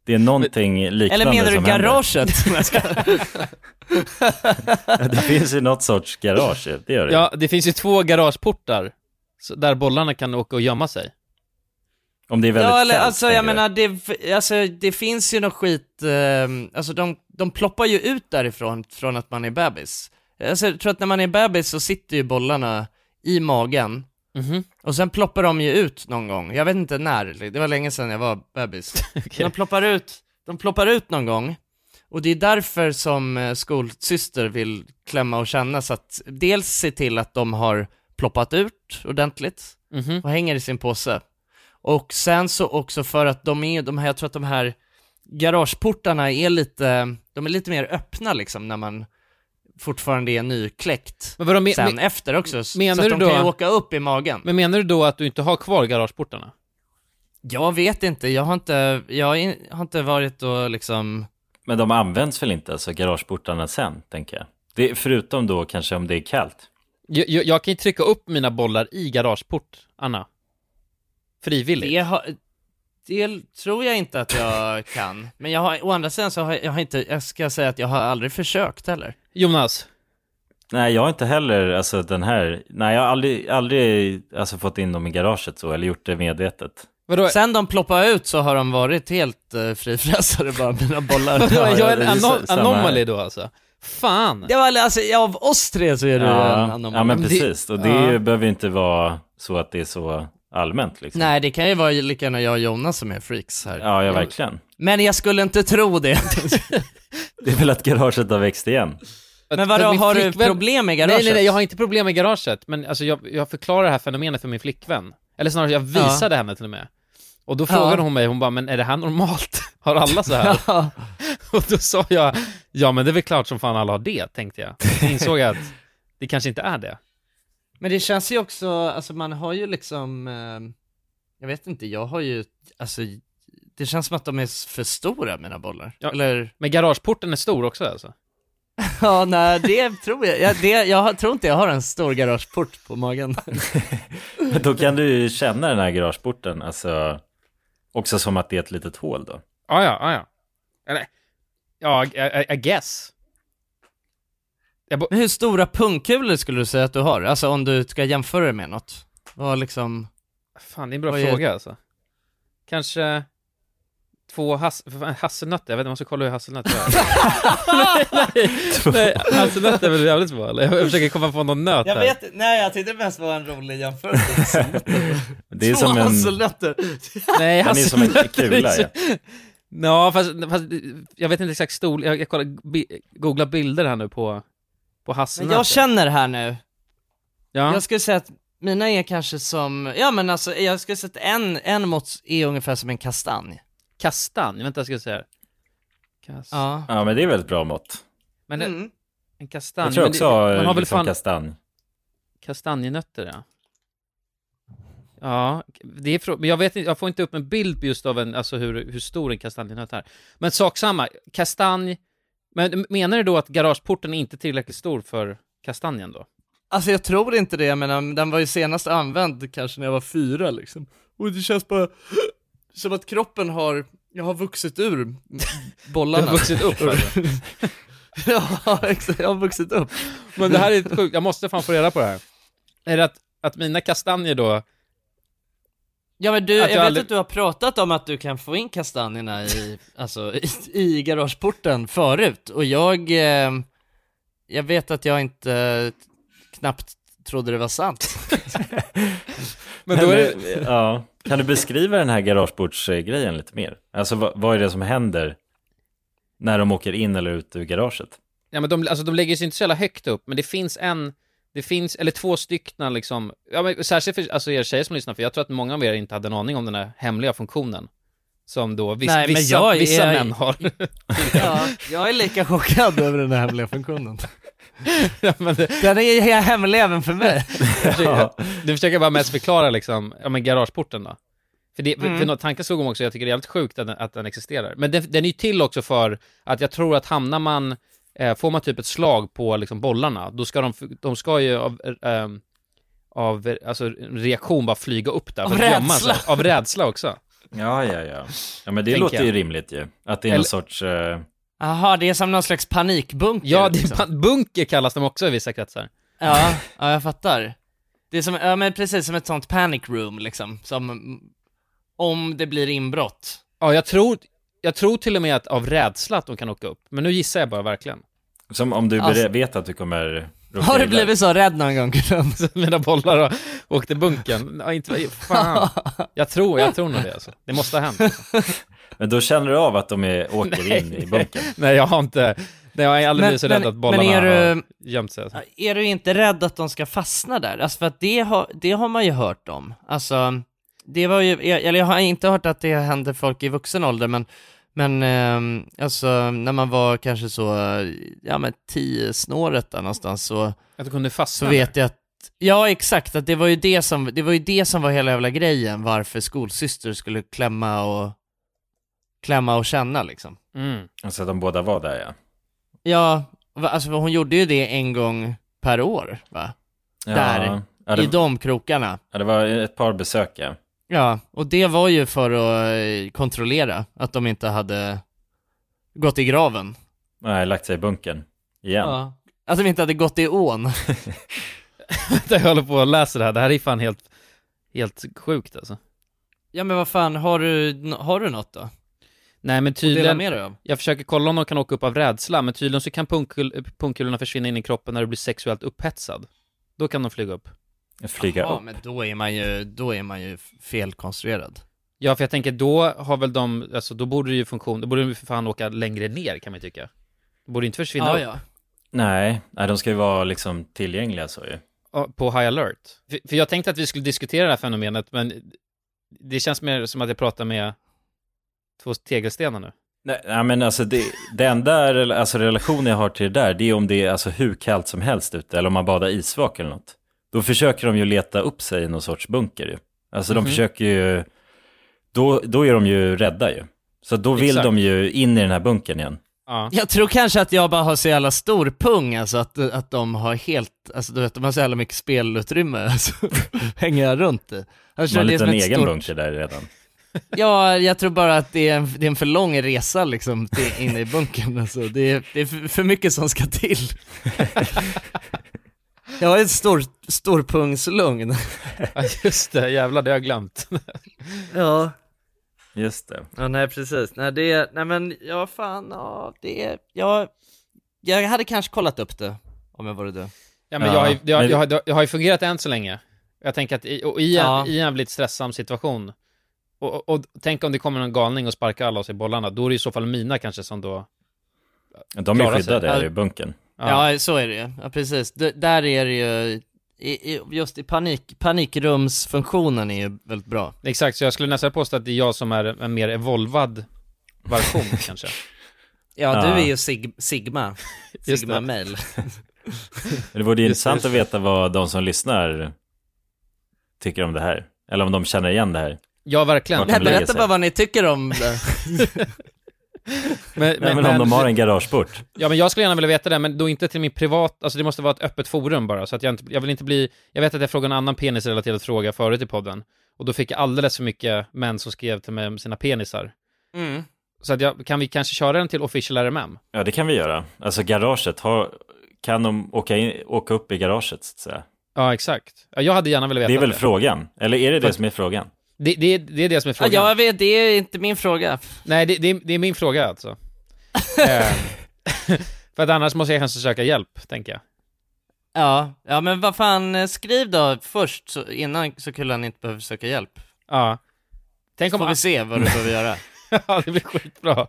det är någonting liknande Eller menar du som garaget? Det finns ju något sorts garage, det gör det. Ja, det finns ju två garageportar där bollarna kan åka och gömma sig. Om det är väldigt Ja eller kallt, alltså jag menar, det, alltså, det finns ju någon skit, eh, alltså de, de ploppar ju ut därifrån från att man är bebis. Alltså jag tror att när man är bebis så sitter ju bollarna i magen, Mhm. och sen ploppar de ju ut någon gång, jag vet inte när, det var länge sedan jag var bebis. De ploppar ut, de ploppar ut någon gång, och det är därför som eh, skolsyster vill klämma och känna så att dels se till att de har ploppat ut ordentligt Mhm. och hänger i sin påse. Och sen så också för att de är, de här, jag tror att de här garageportarna är lite, de är lite mer öppna liksom när man fortfarande är nykläckt. Men vadå, men- sen men- efter också, så menar att du de då- kan ju åka upp i magen. Men menar du då att du inte har kvar garageportarna? Jag vet inte, jag har inte, jag in- har inte varit och liksom Men de används väl inte, alltså garageportarna sen, tänker jag. Det, förutom då kanske om det är kallt. Jag, jag, jag kan ju trycka upp mina bollar i garageport, Anna. Frivilligt. Det, har, det tror jag inte att jag kan. Men jag har, å andra sidan så har jag, jag har inte, jag ska säga att jag har aldrig försökt heller. Jonas? Nej, jag har inte heller, alltså den här, nej jag har aldrig, aldrig alltså, fått in dem i garaget så, eller gjort det medvetet. Sen de ploppade ut så har de varit helt uh, frifräsare bara, mina bollar. Vadå, jag är en det är ano- sa- samma här. anomaly då alltså? Fan! Det var alltså, av oss tre så är du en Ja, anomaly. ja men precis, och det ja. behöver ju inte vara så att det är så allmänt liksom. Nej, det kan ju vara lika gärna jag och Jonas som är freaks här. Ja, ja verkligen. Men jag skulle inte tro det. Det är väl att garaget har växt igen. Men vadå, Min har du problem med garaget? Nej, nej, nej, jag har inte problem med garaget, men alltså jag, jag förklarar det här fenomenet för min flickvän. Eller snarare, jag visade henne till och med. Och då Ja. frågade hon mig, hon bara, men är det här normalt? Har alla så här? och då sa jag, ja men det är väl klart som fan alla har det, tänkte jag. Så insåg jag att det kanske inte är det. Men det känns ju också, alltså man har ju liksom, eh, jag vet inte, jag har ju, alltså det känns som att de är för stora mina bollar. Ja. Eller? Men garageporten är stor också alltså? Ja, nej det tror jag, jag, det, jag tror inte jag har en stor garageport på magen. Men då kan du ju känna den här garageporten, alltså också som att det är ett litet hål då. Ja, ja, ja, ja. Eller, ja, I, I, I guess. Men hur stora pungkulor skulle du säga att du har? Alltså om du ska jämföra det med något? Vad liksom... Fan, det är en bra Vad är- fråga alltså. Kanske två hass hasselnötter, jag vet inte, jag måste kolla hur hasselnötter är. nej, nej, nej, hasselnötter är väl jävligt bra, eller? Jag försöker komma på någon nöt Jag här. vet nej jag tyckte mest var en rolig jämförelse. Det är Två som en- hasselnötter. Nej, Den är som en hasselnötter kula, ja. Ja, fast, fast jag vet inte exakt storlek, jag, jag kollar, bi, googlar bilder här nu på, på Men hasselnötter. jag känner här nu, Ja. jag skulle säga att mina är kanske som, ja men alltså jag skulle säga att en, en mått är ungefär som en kastanj. Kastanj, vänta jag ska här. Kast... Ja. Ja, men det är väl ett bra mått. Men Mm. en kastanj, Jag tror också det, man har väl liksom fan kastanj. kastanjenötter ja. Ja, det är frå- men jag vet inte, jag får inte upp en bild just av en, alltså hur, hur stor en kastanjenöt är. Men sak samma, kastanj, men menar du då att garageporten är inte tillräckligt stor för kastanjen då? Alltså jag tror inte det, jag menar, den var ju senast använd kanske när jag var fyra liksom. Och det känns bara som att kroppen har, jag har vuxit ur bollarna. Du har vuxit upp, alltså. ja, exakt, jag har vuxit upp. Men det här är sjukt, jag måste fan få reda på det här. Är det att, att mina kastanjer då, Ja men du, jag jag vet aldrig- att du har pratat om att du kan få in kastanjerna i, alltså, i, i garageporten förut, och jag, eh, jag vet att jag inte eh, knappt trodde det var sant. Men då är det- ja. Kan du beskriva den här garageportsgrejen lite mer? Alltså vad, vad är det som händer när de åker in eller ut ur garaget? Ja men de, alltså de lägger sig inte så jävla högt upp, men det finns en, det finns, eller två stycken liksom, ja men särskilt för alltså er tjejer som lyssnar, för jag tror att många av er inte hade en aning om den här hemliga funktionen. Som då viss, Nej, vissa, jag vissa är- män har. ja, jag är lika chockad över den här hemliga funktionen. ja, det, Den är ju hemlig även för mig. ja. Du försöker bara mest förklara liksom, ja men garageporten då. För, det, Mm. för tanken slog mig också, jag tycker det är jävligt sjukt att den, att den existerar. Men den, den är ju till också för att jag tror att hamnar man, får man typ ett slag på liksom bollarna, då ska de, de ska ju av, eh, av alltså, reaktion bara flyga upp där. Av för att gömma rädsla. sig. Av rädsla också. Ja, ja, ja. Ja, men det Tänker låter ju jag. rimligt ju. Att det är Eller- någon sorts... eh, Jaha, det är som någon slags panikbunker. Ja, det, liksom. bunker kallas de också i vissa kretsar. ja, ja, jag fattar. Det är som, ja men precis som ett sånt panic room liksom, som om det blir inbrott. Ja, jag tror, jag tror till och med att av rädsla att de kan åka upp. Men nu gissar jag bara verkligen. Som om du Alltså- vet att du kommer råka Har du illa blivit så rädd någon gång Gudrun? Mina bollar och åkte bunken. Ja, inte, fan. Jag tror, jag tror nog det alltså. Det måste ha hänt. Men då känner du av att de är, åker in i bunkern? Nej, jag har inte. Nej, jag har aldrig Men- blivit så men- rädd att bollarna men är du- har gömt sig. Alltså. Är du inte rädd att de ska fastna där? Alltså för att det har, det har man ju hört om. Alltså, det var ju, eller jag har inte hört att det händer folk i vuxen ålder, men, men ehm, alltså när man var kanske så, ja men tio snåret där någonstans så, Att du kunde så fastna vet jag att Ja exakt, att det var ju det som, det var ju det som var hela jävla grejen varför skolsyster skulle klämma och klämma och känna liksom. Mm. Alltså att de båda var där ja. Ja, alltså hon gjorde ju det en gång per år va? ja Där, ja, det, I de krokarna. ja, det var ett par besök ja. Ja, och det var ju för att eh, kontrollera att de inte hade gått i graven. Nej, lagt sig i bunkern. Igen. Ja. Att de inte hade gått i ån. jag håller på och läser det här. Det här är fan helt, helt sjukt alltså. Ja men vad fan, har du, har du något då? Nej men Att tydligen, med dig av? jag försöker kolla om de kan åka upp av rädsla, men tydligen så kan punkkul, punkkulorna försvinna in i kroppen när du blir sexuellt upphetsad. Då kan de flyga upp. Flyga Ja upp. men då är man ju, då är man ju felkonstruerad. Ja, för jag tänker då har väl de, alltså då borde det ju funktion, då borde de ju för fan åka längre ner kan man ju tycka. Det borde inte försvinna Ja upp. ja. Nej, nej, de ska ju vara liksom tillgängliga så ju. Ja, På high alert. För, för jag tänkte att vi skulle diskutera det här fenomenet, men det känns mer som att jag pratar med två tegelstenar nu. Nej, nej men alltså det, enda rela- alltså, relation jag har till det där, det är om det är alltså hur kallt som helst ute, eller om man badar isvak eller något. Då försöker de ju leta upp sig i någon sorts bunker ju. Alltså Mhm. de försöker ju, då, då är de ju rädda ju. Så då vill Exakt. de ju in i den här bunkern igen. Ja. Jag tror kanske att jag bara har så jävla stor pung, alltså att, att de har helt, alltså du vet, de har så jävla mycket spelutrymme, alltså, hänger jag runt i. Jag De tror har lite en ett egen stort- bunker där redan. Ja, jag tror bara att det är en, det är en för lång resa liksom till, in i bunkern alltså. det, är, det är för mycket som ska till. Jag har ett stor, storpungslugn. Ja, just det, jävlar det har jag glömt. Ja. Just det. Ja, nej precis. Nej, det, nej men, ja fan, ja, det, jag, jag hade kanske kollat upp det om jag vore du. Ja men Ja, jag, har ju, det, har, jag, har, ju fungerat än så länge. Jag tänker att i, och i, en, Ja. i en väldigt stressam situation, och, och, och tänk om det kommer någon galning och sparkar alla oss i bollarna, då är det i så fall mina kanske som då... De är sig. skyddade här Ja. i bunkern. Ja, så är det ju. Ja, precis. D- där är det ju, i, i, just i panik, panikrumsfunktionen är ju väldigt bra. Exakt, så jag skulle nästan påstå att det är jag som är en mer evolvad version kanske. Ja, Ja. du är ju sig, Sigma, det. Sigma-mail. Det vore ju Just intressant att veta vad de som lyssnar tycker om det här. Eller om de känner igen det här. Ja, verkligen. Nej, berätta bara vad ni tycker om det. Men, Nej, men om de har en garageport. Ja men jag skulle gärna vilja veta det, men då inte till min privat, alltså det måste vara ett öppet forum bara, så att jag inte, jag vill inte bli, jag vet att jag frågade en annan penisrelaterad fråga förut i podden, och då fick jag alldeles för mycket män som skrev till mig om sina penisar. Mm. Så att jag, kan vi kanske köra den till official RMM? Ja, det kan vi göra. Alltså garaget, har, kan de åka, in, åka upp i garaget så att säga? Ja, exakt. Ja, jag hade gärna velat veta Det är väl det. frågan? Eller är det det Fast- som är frågan? Det, det, det är det som är Ja, frågan. jag vet, det är inte min fråga. Nej, det, det, är, det är min fråga alltså. Eh, för att annars måste jag kanske söka hjälp, tänker jag. Ja, ja men vad fan, eh, skriv då först, så, innan så kullen inte behöver söka hjälp. Ja. Tänk Så om... får vi se vad du behöver göra. ja, det blir skitbra.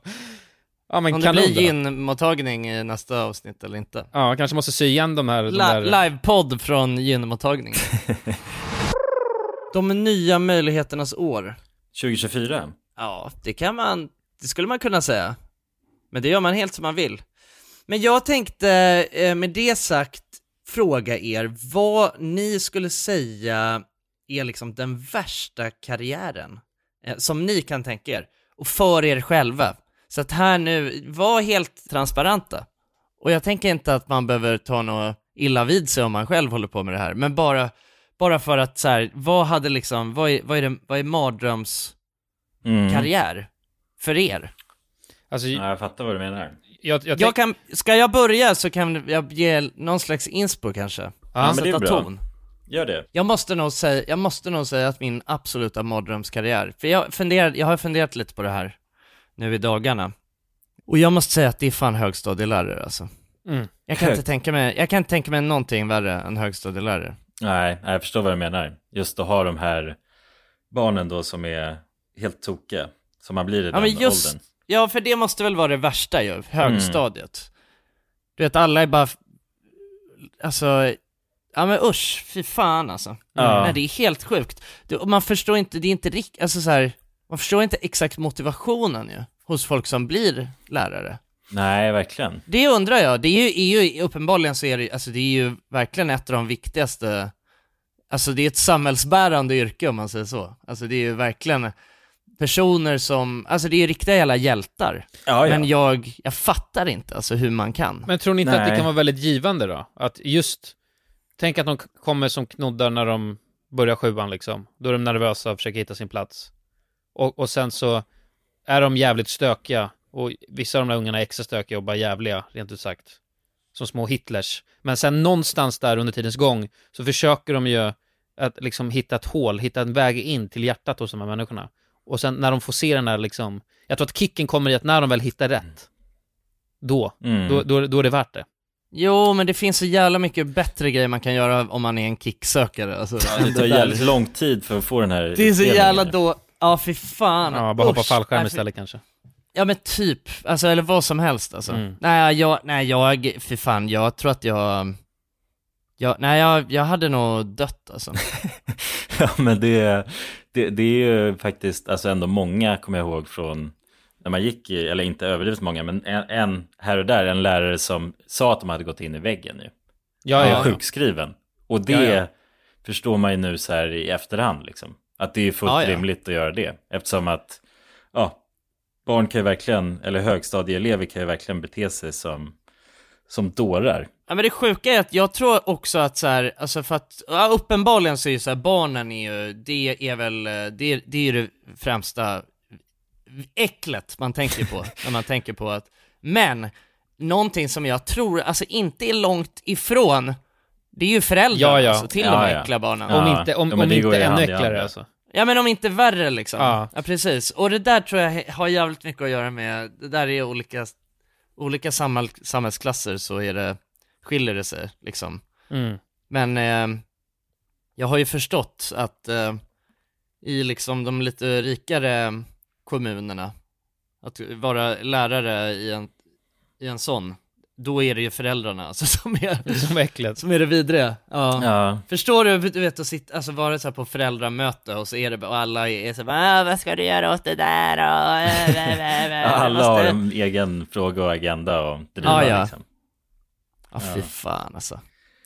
Ja, men Om det kanon blir gynmottagning i nästa avsnitt eller inte. Ja, kanske måste sy igen de här... De där... Livepodd från gynmottagningen. De nya möjligheternas år. 2024? Ja, det kan man, det skulle man kunna säga. Men det gör man helt som man vill. Men jag tänkte eh, med det sagt fråga er vad ni skulle säga är liksom den värsta karriären eh, som ni kan tänka er och för er själva. Så att här nu, var helt transparenta. Och jag tänker inte att man behöver ta något illa vid sig om man själv håller på med det här, men bara, bara för att så här, vad hade liksom, vad är, vad är, det, vad är mardröms Mm. karriär för er? Alltså, Ja, jag fattar vad du menar. jag, jag, Jag kan, ska jag börja så kan jag ge någon slags inspo kanske? Ja, men det är bra. ton. Gör det. Jag måste nog säga, jag måste nog säga att min absoluta mardrömskarriär, för jag funderar, jag har funderat lite på det här nu i dagarna. Och jag måste säga att det är fan högstadielärare alltså. Mm. Jag kan inte tänka mig, jag kan inte tänka mig någonting värre än högstadielärare. Nej, jag förstår vad du menar. Just att ha de här barnen då som är helt tokiga. Som man blir i Ja den men just, åldern. ja för det måste väl vara det värsta ju, högstadiet. Du vet alla är bara, alltså, ja men usch, fy fan alltså. Ja. Nej det är helt sjukt. Det, och man förstår inte, det är inte riktigt, alltså så här, man förstår inte exakt motivationen ju, hos folk som blir lärare. Nej, verkligen. Det undrar jag, det är ju, är ju uppenbarligen så är det, alltså det är ju verkligen ett av de viktigaste, alltså det är ett samhällsbärande yrke om man säger så. Alltså det är ju verkligen personer som, alltså det är ju riktiga jävla hjältar. Ja, ja. Men jag, jag fattar inte alltså hur man kan. Men tror ni inte att det Nej. kan vara väldigt givande då? Att just, tänk att de kommer som knoddar när de börjar sjuan liksom. Då är de nervösa och försöker hitta sin plats. Och, och sen så är de jävligt stökiga. Och vissa av de där ungarna är extra stökiga och bara jävliga, rent ut sagt. Som små Hitlers. Men sen någonstans där under tidens gång så försöker de ju att liksom hitta ett hål, hitta en väg in till hjärtat hos de här människorna. Och sen när de får se den där liksom, jag tror att kicken kommer i att när de väl hittar rätt, då, Mm. då, då, då är det värt det. Jo, men det finns så jävla mycket bättre grejer man kan göra om man är en kicksökare. Alltså, Ja, det tar jävligt lång tid för att få den här Det är så jävla då, ja fy fan. Ja, bara hoppa Usch. fallskärm Nej, fy- istället kanske. Ja men typ, alltså eller vad som helst alltså. Mm. Nej jag, nej jag, för fan, jag tror att jag, jag nej jag, jag hade nog dött alltså. Ja, men det, det, det är ju faktiskt, alltså ändå många kommer jag ihåg från när man gick i, eller inte överdrivet många, men en, en här och där, en lärare som sa att de hade gått in i väggen ju. Ja, ja, ja. sjukskriven. Och det Ja, ja. förstår man ju nu så här i efterhand liksom. Att det är fullt Ja, ja. rimligt att göra det. Eftersom att, ja, barn kan ju verkligen, eller högstadieelever kan ju verkligen bete sig som, som dårar. Ja men det sjuka är att jag tror också att så här, alltså för att, ja, uppenbarligen så är ju så här, barnen är ju, det är väl, eh, det, det är ju det främsta äcklet man tänker på, när man tänker på att, men, någonting som jag tror, alltså inte är långt ifrån, det är ju föräldrarna Ja, ja. alltså, till Ja, de ja. äckliga barnen. Ja. Om inte, om, om inte ännu äckligare alltså. Ja men om inte värre liksom. Ja. Ja. precis. Och det där tror jag har jävligt mycket att göra med, det där är olika, olika samhäll, samhällsklasser så är det, skiljer det sig liksom. Mm. Men eh, jag har ju förstått att eh, i liksom de lite rikare kommunerna, att vara lärare i en, i en sån, då är det ju föräldrarna alltså, som, är, Som äckligt. som är det vidriga. Ja. Ja, Förstår du, du vet att sitta, alltså vara så här på föräldramöte och så är det och alla är så bara, "Ah, vad ska du göra åt det där och äh, äh, äh, äh, alla måste- har en egen fråga och agenda och driva Ja, ja. liksom. Ja fy fan alltså.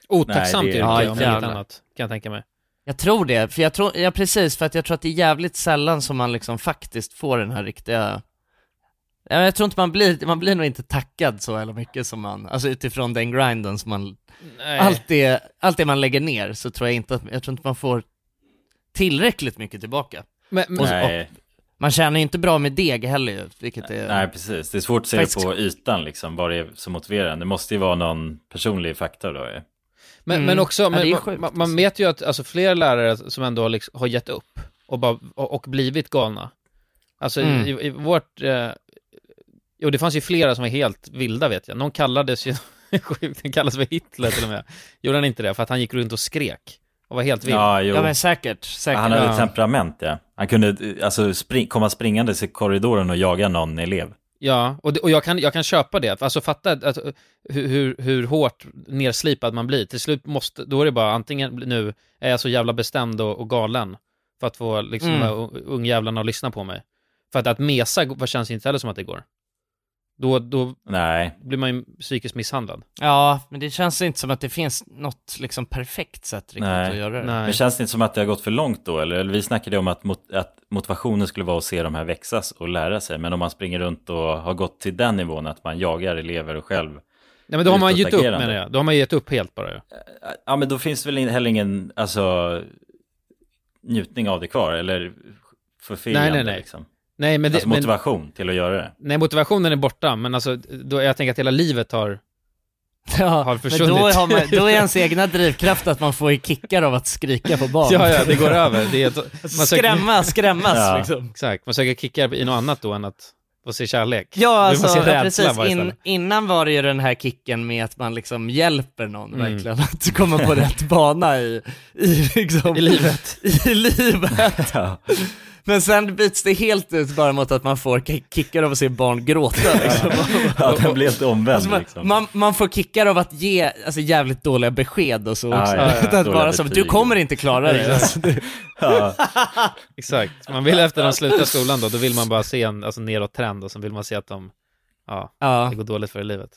Otacksamt Nej, det är- yrke Ja, om inget annat, kan jag tänka mig. Jag tror det, för jag tror, ja precis, för att jag tror att det är jävligt sällan som man liksom faktiskt får den här riktiga jag tror inte man blir, man blir nog inte tackad så jävla mycket som man, alltså utifrån den grinden som man, Nej. allt det, allt det man lägger ner så tror jag inte att, jag tror inte man får tillräckligt mycket tillbaka. Men, men, Och- Nej, Man tjänar ju inte bra med deg heller vilket är... nej, precis. Det är svårt att se Faktiskt- det på ytan liksom, vad det är som motiverar. Det måste ju vara någon personlig faktor då ju. men, Mm. men också, Ja, men, man, sjukt, man, man alltså. vet ju att alltså, flera lärare som ändå har, liksom, har gett upp och, bara, och, och blivit galna. Alltså Mm. i, i vårt, eh, jo det fanns ju flera som var helt vilda vet jag. Någon kallades ju, sjukt, den kallades för Hitler till och med. Gjorde han inte det? För att han gick runt och skrek och var helt vild. Ja, jo. Ja men säkert, säkert. Han hade Ja. temperament, ja. Han kunde alltså, spring, komma springandes i korridoren och jaga någon elev. Ja, och, det, och jag, kan, jag kan köpa det. Alltså fatta att, att, hur, hur, hur hårt nerslipad man blir. Till slut måste, då är det bara antingen nu är jag så jävla bestämd och, och galen för att få liksom Mm. de här un- ungjävlarna att lyssna på mig. För att, att mesa känns inte heller som att det går. Då, då Nej, blir man ju psykiskt misshandlad. Ja, men det känns inte som att det finns något liksom perfekt sätt riktigt Nej. att göra det. Nej. men känns det inte som att det har gått för långt då? Eller, eller vi snackade om att, mot, att motivationen skulle vara att se de här växas och lära sig. Men om man springer runt och har gått till den nivån att man jagar elever och själv. Nej men då har man gett upp menar jag. Då har man gett upp helt bara ju. Ja, men då finns väl heller ingen, alltså, njutning av det kvar. Eller förfirrande Nej, nej, nej. liksom. Nej men, det, Alltså men motivation till att göra det. nej, motivationen är borta, men alltså, då, jag tänker att hela livet har Ja, har men försvunnit. då, har man, då är ens egna drivkraft att man får kickar av att skrika på barn. Ja, ja, det går över. Det är ett, man söker, Skrämma, skrämmas Ja. liksom. exakt, man söker kickar i något annat då än att få se kärlek. Ja, alltså, ja, precis. In, innan var det ju den här kicken med att man liksom hjälper någon Mm. verkligen, att komma på rätt bana i, i, liksom, I livet. i livet. Ja. Men sen byts det helt ut bara mot att man får ki- kickar av att se barn gråta liksom. ja, den blir helt omvänd Alltså man, liksom. man, man får kickar av att ge alltså, jävligt dåliga besked och så också. ja, ja. Att bara som, du kommer inte klara det. Alltså, det Ja. Exakt. Man vill efter de slutar skolan då, då vill man bara se en alltså, nedåt trend och så vill man se att de, ja, ja. det går dåligt för i livet.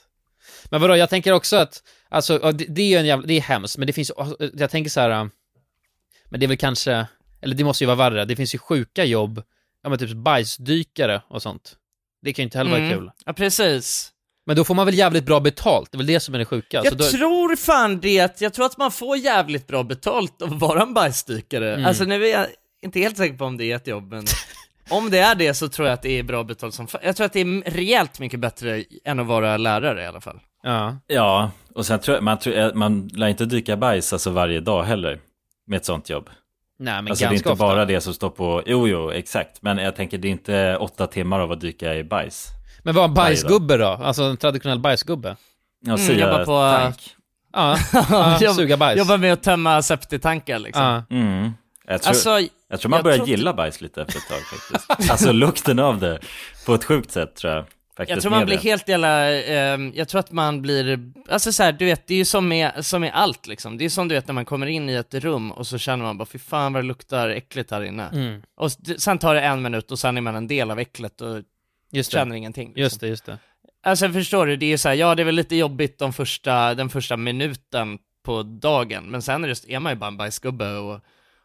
Men vadå, jag tänker också att, alltså, det, det är ju en jävla, det är hemskt, men det finns, jag tänker så här, men det är väl kanske, eller det måste ju vara värre, det finns ju sjuka jobb, ja men typ bajsdykare och sånt. Det kan ju inte heller vara Mm. kul. ja, precis. Men då får man väl jävligt bra betalt, det är väl det som är det sjuka. Jag Så då, tror fan det, att jag tror att man får jävligt bra betalt av att vara en bajsdykare. Mm. Alltså nu är jag inte helt säker på om det är ett jobb, men om det är det så tror jag att det är bra betalt som Jag tror att det är rejält mycket bättre än att vara lärare i alla fall. ja. ja, och sen tror jag, man, tror, man lär inte dyka bajs alltså varje dag heller. Med ett sånt jobb. Nej men alltså det är ganska inte ofta. bara det som står på, jo jo exakt. Men jag tänker det är inte åtta timmar av att dyka i bajs. Men vad, Varje bajsgubbe då? Alltså en traditionell bajsgubbe? Ja, Mm, sia jobba på- tank. Ja, ja suga bajs. Jobbar med att tömma septitankar liksom. Ja. Mm. Jag tror, Alltså, jag tror man jag börjar tror gilla bajs lite efter ett tag faktiskt. alltså lukten av det. På ett sjukt sätt tror jag. Faktiskt Jag tror man blir det. helt jävla, ehm, jag tror att man blir, alltså så här, du vet, det är ju som med, som med allt liksom. Det är som du vet när man kommer in i ett rum och så känner man bara, fy fan vad det luktar äckligt här inne. Mm. Och sen tar det en minut och sen är man en del av äcklet och Just det. känner ingenting. Liksom. Just det, just det. Alltså förstår du, det är ju så här, ja det är väl lite jobbigt de första, den första minuten på dagen, men sen är, det, är man ju bara en bajsgubbe och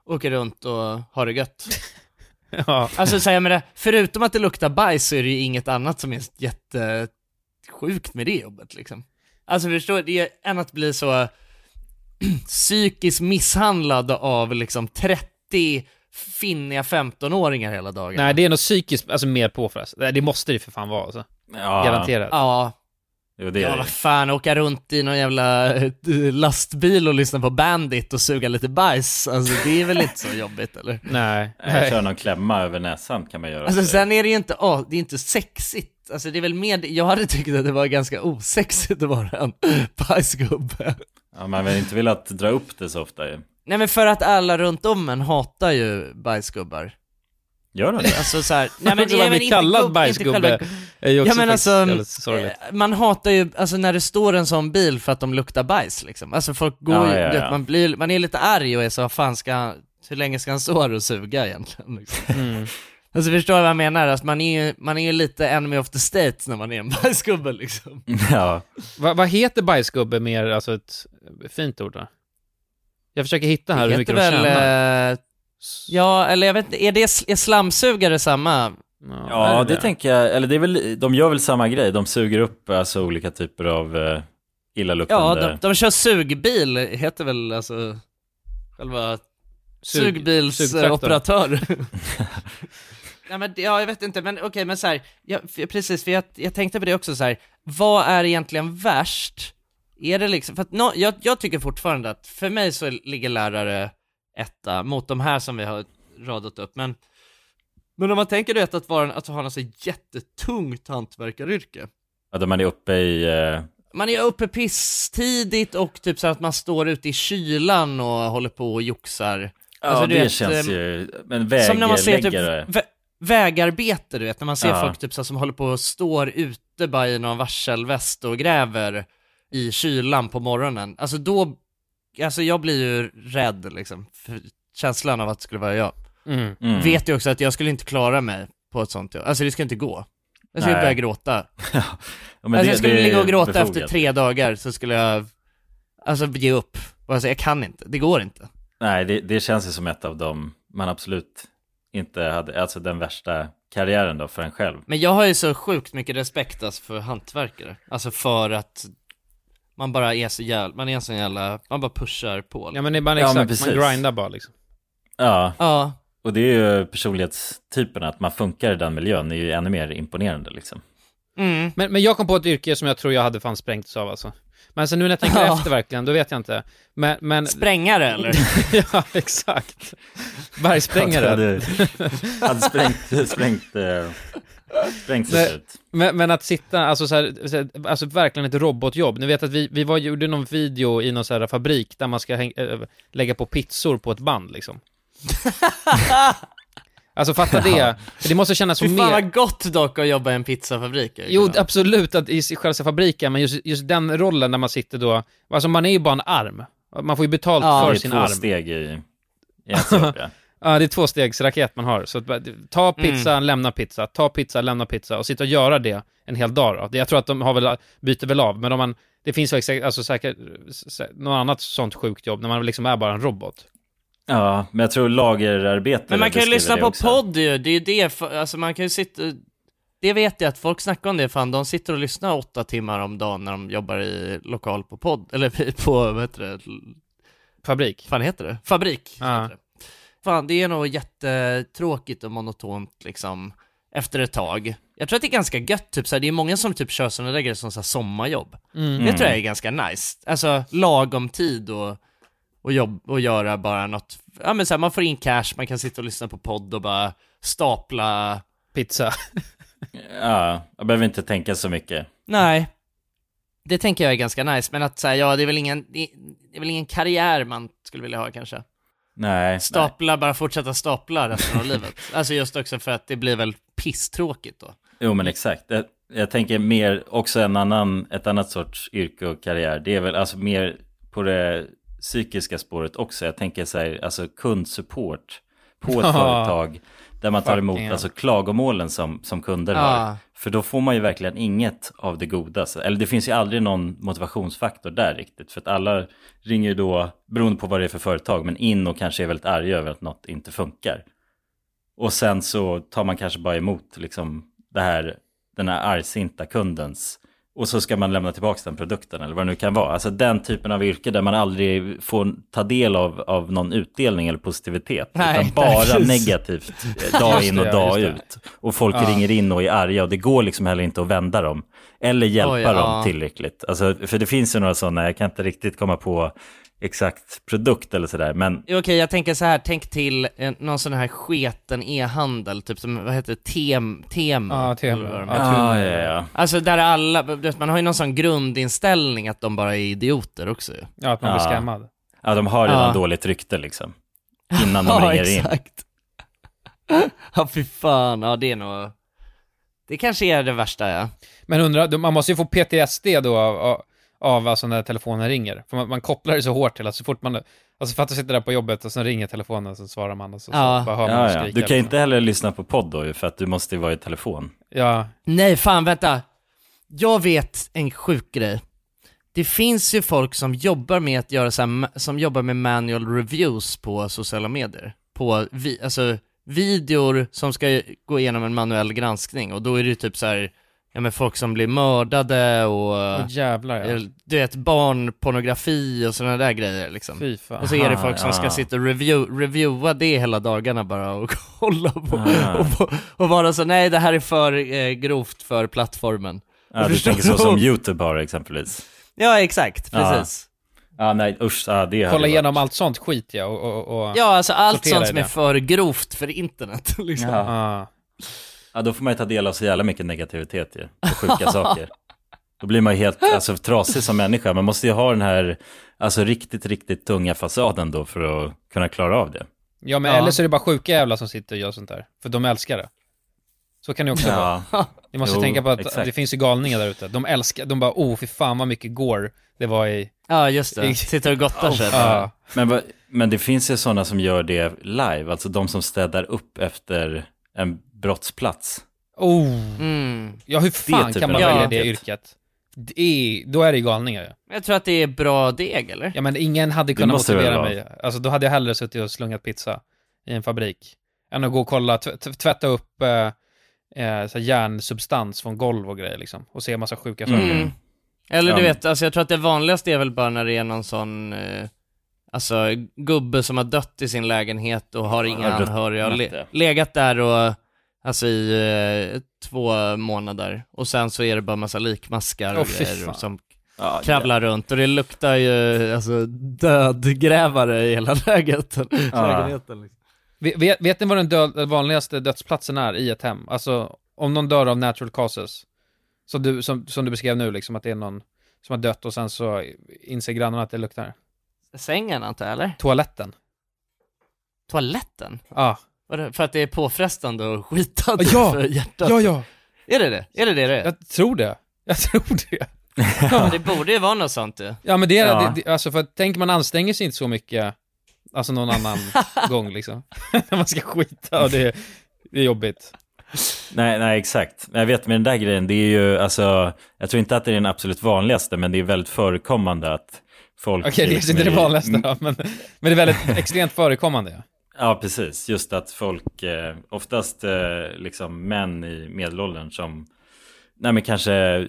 åker runt och har det gött. Ja. Alltså så här, jag menar, förutom att det luktar bajs så är det ju inget annat som är jättesjukt med det jobbet liksom. Alltså förstår du, det är än att bli så psykiskt misshandlad av liksom 30 finniga 15-åringar hela dagen. Nej, det är nog psykiskt, alltså mer påfrestande. Det måste det för fan vara alltså. Ja. Garanterat. Ja, Jo, det ja vad fan, åka runt i någon jävla eh, lastbil och lyssna på Bandit och suga lite bajs, alltså det är väl inte så jobbigt eller? Nej. Nej. Köra någon klämma över näsan kan man göra. Alltså sen är det ju inte, åh, det är inte sexigt. Alltså det är väl mer, jag hade tyckt att det var ganska osexigt att vara en bajsgubbe. Ja, man vill inte vilja dra upp det så ofta ju. Nej men för att alla runt om en hatar ju bajsgubbar. Gör de det? Alltså såhär, nej men väl bli inte kallad bajsgubbe är ju också Ja men faktiskt alltså, eh, man hatar ju, alltså när det står en sån bil för att de luktar bajs liksom. Alltså folk går Ja, ju, ja, du vet, ja. man blir, man är lite arg och är så, vad fan ska han, hur länge ska han stå här och suga egentligen? Liksom. Mm. Alltså förstår du vad jag menar? Alltså, man, är ju, man är ju lite enemy of the state när man är en bajsgubbe liksom. Ja. Va, vad heter bajsgubbe mer, alltså ett fint ord då? Jag försöker hitta här Det hur mycket heter de väl, tjänar. Eh, ja eller jag vet inte, är det, är slamsugare samma? Ja, är det tänker jag. Eller det är väl, de gör väl samma grej. De suger upp alltså olika typer av Ja, illaluktande... de, de kör sugbil, heter väl alltså själva Sug- sugbilsoperatör. Nej men ja, jag vet inte, men okej, men så här, ja, för, precis, för jag, jag tänkte på det också så här. vad är egentligen värst? Är det liksom, för att nå- jag, jag tycker fortfarande att, för mig så ligger lärare etta mot de här som vi har radat upp, men men om man tänker du vet att vara att ha något så jättetungt hantverkaryrke, Ja, där man är uppe i... eh, man är uppe pisstidigt och typ så att man står ute i kylan och håller på och joxar. Ja, Alltså, det vet, känns eh, ju... Men Som när man ser typ vägläggare... vä vägarbete, du vet, när man ser Ja. folk typ så här, som håller på och står ute bara i någon varselväst och gräver i kylan på morgonen. Alltså då, alltså jag blir ju rädd liksom, för känslan av att det skulle vara jag. Mm. Mm. Vet ju också att jag skulle inte klara mig på ett sånt jobb, alltså det skulle inte gå. Jag skulle Nej. börja gråta. Ja, men alltså det- jag skulle ligga och gråta befogat. efter tre dagar så skulle jag, alltså ge upp. Alltså, jag kan inte, det går inte. Nej, det, det känns ju som ett av dem man absolut inte hade, alltså den värsta karriären då för en själv. Men jag har ju så sjukt mycket respekt alltså, för hantverkare. Alltså för att man bara är så jävla, man är sån jävla, man bara pushar på. Ja men det är bara Ja, exakt, man precis. grindar bara liksom. Ja, Ja, och det är ju personlighetstyperna, att man funkar i den miljön är ju ännu mer imponerande liksom. mm. Men, men jag kom på ett yrke som jag tror jag hade fan sprängts av alltså. Men alltså nu när jag tänker Ja. efter verkligen, då vet jag inte. Men, men... Sprängare eller? ja, exakt. Bergsprängare. Hade, hade sprängt, sprängt, eh, ut. Men, men att sitta, alltså, så här, så här, alltså verkligen ett robotjobb. Ni vet att vi, vi var, gjorde någon video i någon så här fabrik där man ska häng, äh, lägga på pizzor på ett band liksom. Alltså fatta det. Det måste kännas som Fy fan mer... vad gott dock att jobba i en pizzafabrik. Jo, absolut, att i själva fabriken, men just, just den rollen där man sitter då, alltså man är ju bara en arm. Man får ju betalt Ja, för det är sin två arm. steg i, i ens jobb, ja. Ja, det är två stegs raket man har. Så att, ta pizza, Mm. lämna pizza, ta pizza, lämna pizza och sitta och göra det en hel dag då. Det- Jag tror att de har väl, byter väl av, men om man, det finns ju exakt, alltså säkert, sä- något annat sånt sjukt jobb när man liksom är bara en robot. Ja, men jag tror lagerarbete Men man kan ju lyssna på podd ju, det är ju det, alltså man kan ju sitta, det vet jag att folk snackar om det, fan de sitter och lyssnar åtta timmar om dagen när de jobbar i lokal på podd, eller på, vad heter det? Fabrik. fan heter det? Fabrik. Ja. heter det. Fan, det är nog jättetråkigt och monotont liksom, efter ett tag. Jag tror att det är ganska gött, typ såhär, det är många som typ kör sådana där grejer som så här sommarjobb. Mm. Det tror jag är ganska nice. Alltså lagom tid och, och jobb och göra bara något, ja men såhär, man får in cash, man kan sitta och lyssna på podd och bara stapla Pizza. Ja, jag behöver inte tänka så mycket. Nej. Det tänker jag är ganska nice, men att säga, ja det är väl ingen, det är väl ingen karriär man skulle vilja ha kanske. Nej, Stapla, bara fortsätta stapla resten av livet. Alltså just också för att det blir väl pisstråkigt då. Jo men exakt. Jag, jag tänker mer också en annan, ett annat sorts yrke och karriär. Det är väl alltså mer på det psykiska spåret också. Jag tänker så här, alltså kundsupport på ett företag. Där man tar emot alltså, klagomålen som, som kunder har. För då får man ju verkligen inget av det goda. Eller det finns ju aldrig någon motivationsfaktor där riktigt. För att alla ringer ju då, beroende på vad det är för företag, men in och kanske är väldigt arga över att något inte funkar. Och sen så tar man kanske bara emot liksom det här, den här argsinta kundens och så ska man lämna tillbaka den produkten eller vad det nu kan vara. Alltså den typen av yrke där man aldrig får ta del av, av någon utdelning eller positivitet. Nej, utan bara negativt eh, dag in och dag ut. Och folk Ja. ringer in och är arga och det går liksom heller inte att vända dem. Eller hjälpa Oj, ja. dem tillräckligt. Alltså, för det finns ju några sådana, jag kan inte riktigt komma på exakt produkt eller sådär. Men Okej, jag tänker så här, tänk till eh, någon sån här sketen e-handel, typ som, vad heter det, tem, Temo? Ja, eller vad de Ja. Ja, ja, ja. Alltså där alla, man har ju någon sån grundinställning att de bara är idioter också. Ja, att man blir Ja. scammad. Ja, de har redan Ja. dåligt rykte liksom. Innan de Ja, ringer in. exakt. Ja, fy fan, ja det är nog, det kanske är det värsta ja. Men undrar, man måste ju få PTSD då av, av, av alltså när telefonen ringer. För man, man kopplar det så hårt till att så fort man, alltså för att du sitter där på jobbet och sen ringer telefonen och så svarar man och så, Ja. så bara hör man Ja, ja. Du kan inte heller lyssna på podd då för att du måste ju vara i telefon. Ja, Nej, fan vänta. Jag vet en sjuk grej. Det finns ju folk som jobbar med att göra så här, som jobbar med manual reviews på sociala medier. På, vi, alltså, videor som ska gå igenom en manuell granskning och då är det ju typ så här, ja men folk som blir mördade och, Åh jävlar ja. du vet, barnpornografi och sådana där grejer liksom. Fy fan. Och så är det Aha, folk som ska sitta och review, reviewa det hela dagarna bara och kolla på, Ah. och, och vara så nej det här är för eh, grovt för plattformen. Ja, du tänker så som YouTube har exempelvis. Ja exakt, Ja. precis. Ja, nej usch, ja, det Kolla varit- igenom allt sånt skit ja, och, och, och Ja alltså allt sånt som är för grovt för internet liksom. Ja. Ja. Ja, då får man ju ta del av så jävla mycket negativitet ju, och sjuka saker. Då blir man ju helt alltså, trasig som människa. Man måste ju ha den här, alltså riktigt, riktigt tunga fasaden då för att kunna klara av det. ja, men Ja. eller så är det bara sjuka jävlar som sitter och gör sånt där. För de älskar det. Så kan det också vara. Ja, Ni måste Jo, tänka på att exakt. det finns ju galningar där ute. De älskar, de bara oh fy fan vad mycket går det var i... Ja just det, sitter och gottar sig. Ja. men, men det finns ju sådana som gör det live, alltså de som städar upp efter en brottsplats. Oh. Mm. Ja hur fan typen kan man välja det yrket. yrket? Det är, då är det ju galningar ja. Jag tror att det är bra deg eller? Ja men ingen hade kunnat motivera mig. Alltså då hade jag hellre suttit och slungat pizza i en fabrik. Än att gå och kolla, tv- tv- tvätta upp eh, eh, så här järnsubstans från golv och grejer liksom. Och se en massa sjuka saker. Mm. Eller du vet, alltså jag tror att det vanligaste är väl bara när det är någon sån, eh, alltså gubbe som har dött i sin lägenhet och har inga anhöriga och le- legat där och, alltså i eh, två månader och sen så är det bara massa likmaskar grejer fan. som, Ja, kravlar runt och det luktar ju alltså dödgrävare i hela lägenheten. lägenheten liksom. Vet, vet, ni vad den död, vanligaste dödsplatsen är i ett hem? Alltså, om någon dör av natural causes. Så du, som, som du beskrev nu, liksom att det är någon som har dött och sen så inser grannarna att det luktar. Sängen antar jag, eller? Toaletten. Toaletten? Ja. Vadå, För att det är påfrestande och skita Ah, Ja! för hjärtat? Ja, ja! Är det det? Är det det det är? Jag tror det. Jag tror det. Ja, men det borde ju vara något sånt ju. Ja men det är, Ja. det, det, alltså för att tänk man anstränger sig inte så mycket, alltså någon annan gång liksom. När man ska skita och det, det är jobbigt. Nej, nej exakt. Jag vet med den där grejen, det är ju alltså, jag tror inte att det är den absolut vanligaste, men det är väldigt förekommande att folk... Okej, det är liksom inte det vanligaste då, men, men det är väldigt extremt förekommande ja. Ja, precis. Just att folk, eh, oftast eh, liksom män i medelåldern som, nej men kanske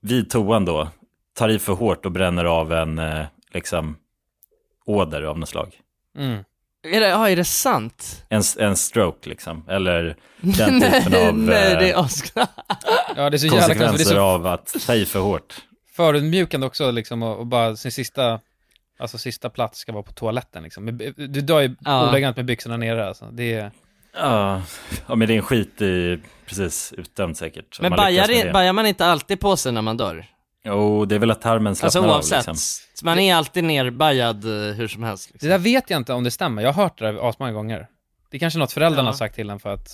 vid toan då, tar i för hårt och bränner av en eh, liksom åder av något slag. Mm. Är det, ja, är det sant? En, en stroke liksom, eller den typen nej, av nej, det är as... Ja det är så jävla konstigt, det konsekvenser är så av att ta i för hårt. förödmjukande också liksom och, och bara sin sista, alltså sista plats ska vara på toaletten liksom. Du dör ju Ja. ordagrant med byxorna nere alltså. Det är, Ja, ja, men det är en skit i, precis, utdömt säkert. Men man bajar, bajar man inte alltid på sig när man dör? Jo, det är väl att tarmen slappnar Alltså oavsett. av liksom. Man är alltid nerbajad eh, hur som helst. Liksom. det där vet jag inte om det stämmer, jag har hört det där asmånga gånger. Det är kanske något föräldrarna Ja. har sagt till en för att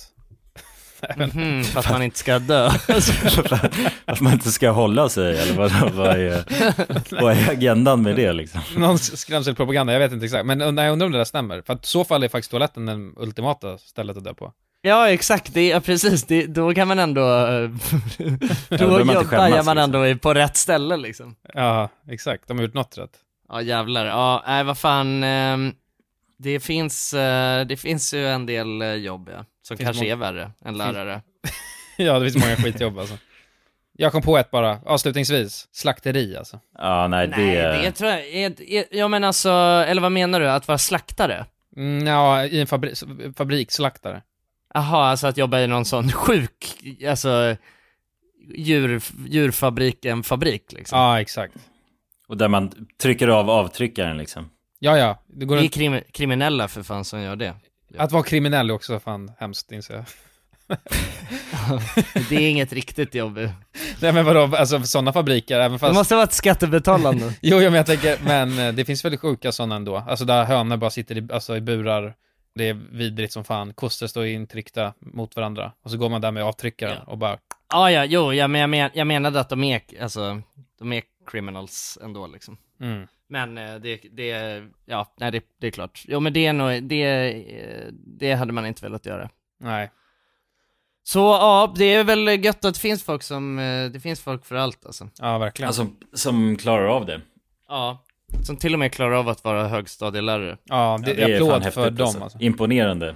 Mhm, för att man inte ska dö. Att man inte ska hålla sig, eller vad, vad, är, vad är agendan med det liksom? Någon skrämselpropaganda, jag vet inte exakt. Men jag undrar om det där stämmer. För att i så fall är faktiskt toaletten den ultimata stället att dö på. Ja exakt, det, ja, precis, det, då kan man ändå, eh, då då behöver man inte bajar skämmas, man liksom. ändå i- på rätt ställe liksom. Ja, exakt. De har gjort något rätt. Ja jävlar, ja nej vad fan, ehm, det finns, eh, det finns ju en del eh, jobb ja, som Finns kanske är värre än lärare. ja, det finns många skitjobb alltså. Jag kom på ett bara, avslutningsvis. Slakteri alltså. Ja, nej, det... Nej, det tror jag, är, ja men alltså, eller vad menar du, att vara slaktare? Mm, ja, i en fabri fabriksslaktare. Jaha, alltså att jobba i någon sån sjuk, alltså djur, djurfabrik, en fabrik liksom. Ja, exakt. Och där man trycker av avtryckaren liksom. Ja, ja. Det går Det är runt... krim, kriminella för fan som gör det. Att vara kriminell är också fan hemskt, inser jag. Det är inget riktigt jobb. Nej men vadå, alltså sådana fabriker, även fast... Det måste vara ett skattebetalande. Jo, jo, men jag tänker, men eh, det finns väldigt sjuka sådana ändå. Alltså där hönor bara sitter i, alltså, i burar, det är vidrigt som fan. Kossor står intryckta mot varandra. Och så går man där med avtryckaren och bara... Ja, ja, jo, ja, men jag, men, jag menade att de är, alltså, de är criminals ändå liksom. Mm. Men eh, det, det, ja, nej det, det är klart. Jo men det är nog, det, eh, det hade man inte velat göra. Nej. Så ja, det är väl gött att det finns folk som, eh, det finns folk för allt alltså. Ja, verkligen. Alltså, som klarar av det. Ja. Som till och med klarar av att vara högstadielärare. Ja, det, Ja, det är applåd för häftigt, dem alltså. alltså. Imponerande.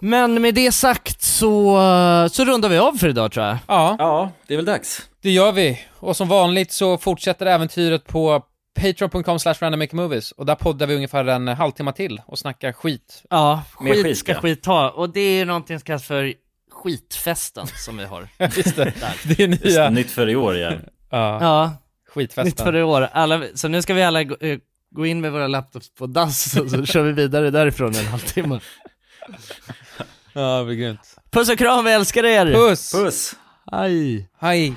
Men med det sagt så, så rundar vi av för idag tror jag. Ja. Ja, det är väl dags. Det gör vi. Och som vanligt så fortsätter äventyret på patreon.com slash randommakemovies och där poddar vi ungefär en halvtimme till och snackar skit. Ja, Mer skit skit, ska ja. skit ha. Och det är någonting som kallas för skitfesten som vi har. Just det. Där. Det är Just nya... det, nytt för i år igen. Ja. Ja, Skitfesten. nytt för i år. Alla, så nu ska vi alla gå, eh, gå in med våra laptops på dass och så kör vi vidare därifrån en halvtimme. Ja, det blir grymt. Puss och kram, vi älskar er! Puss! Puss! Hej! Hej!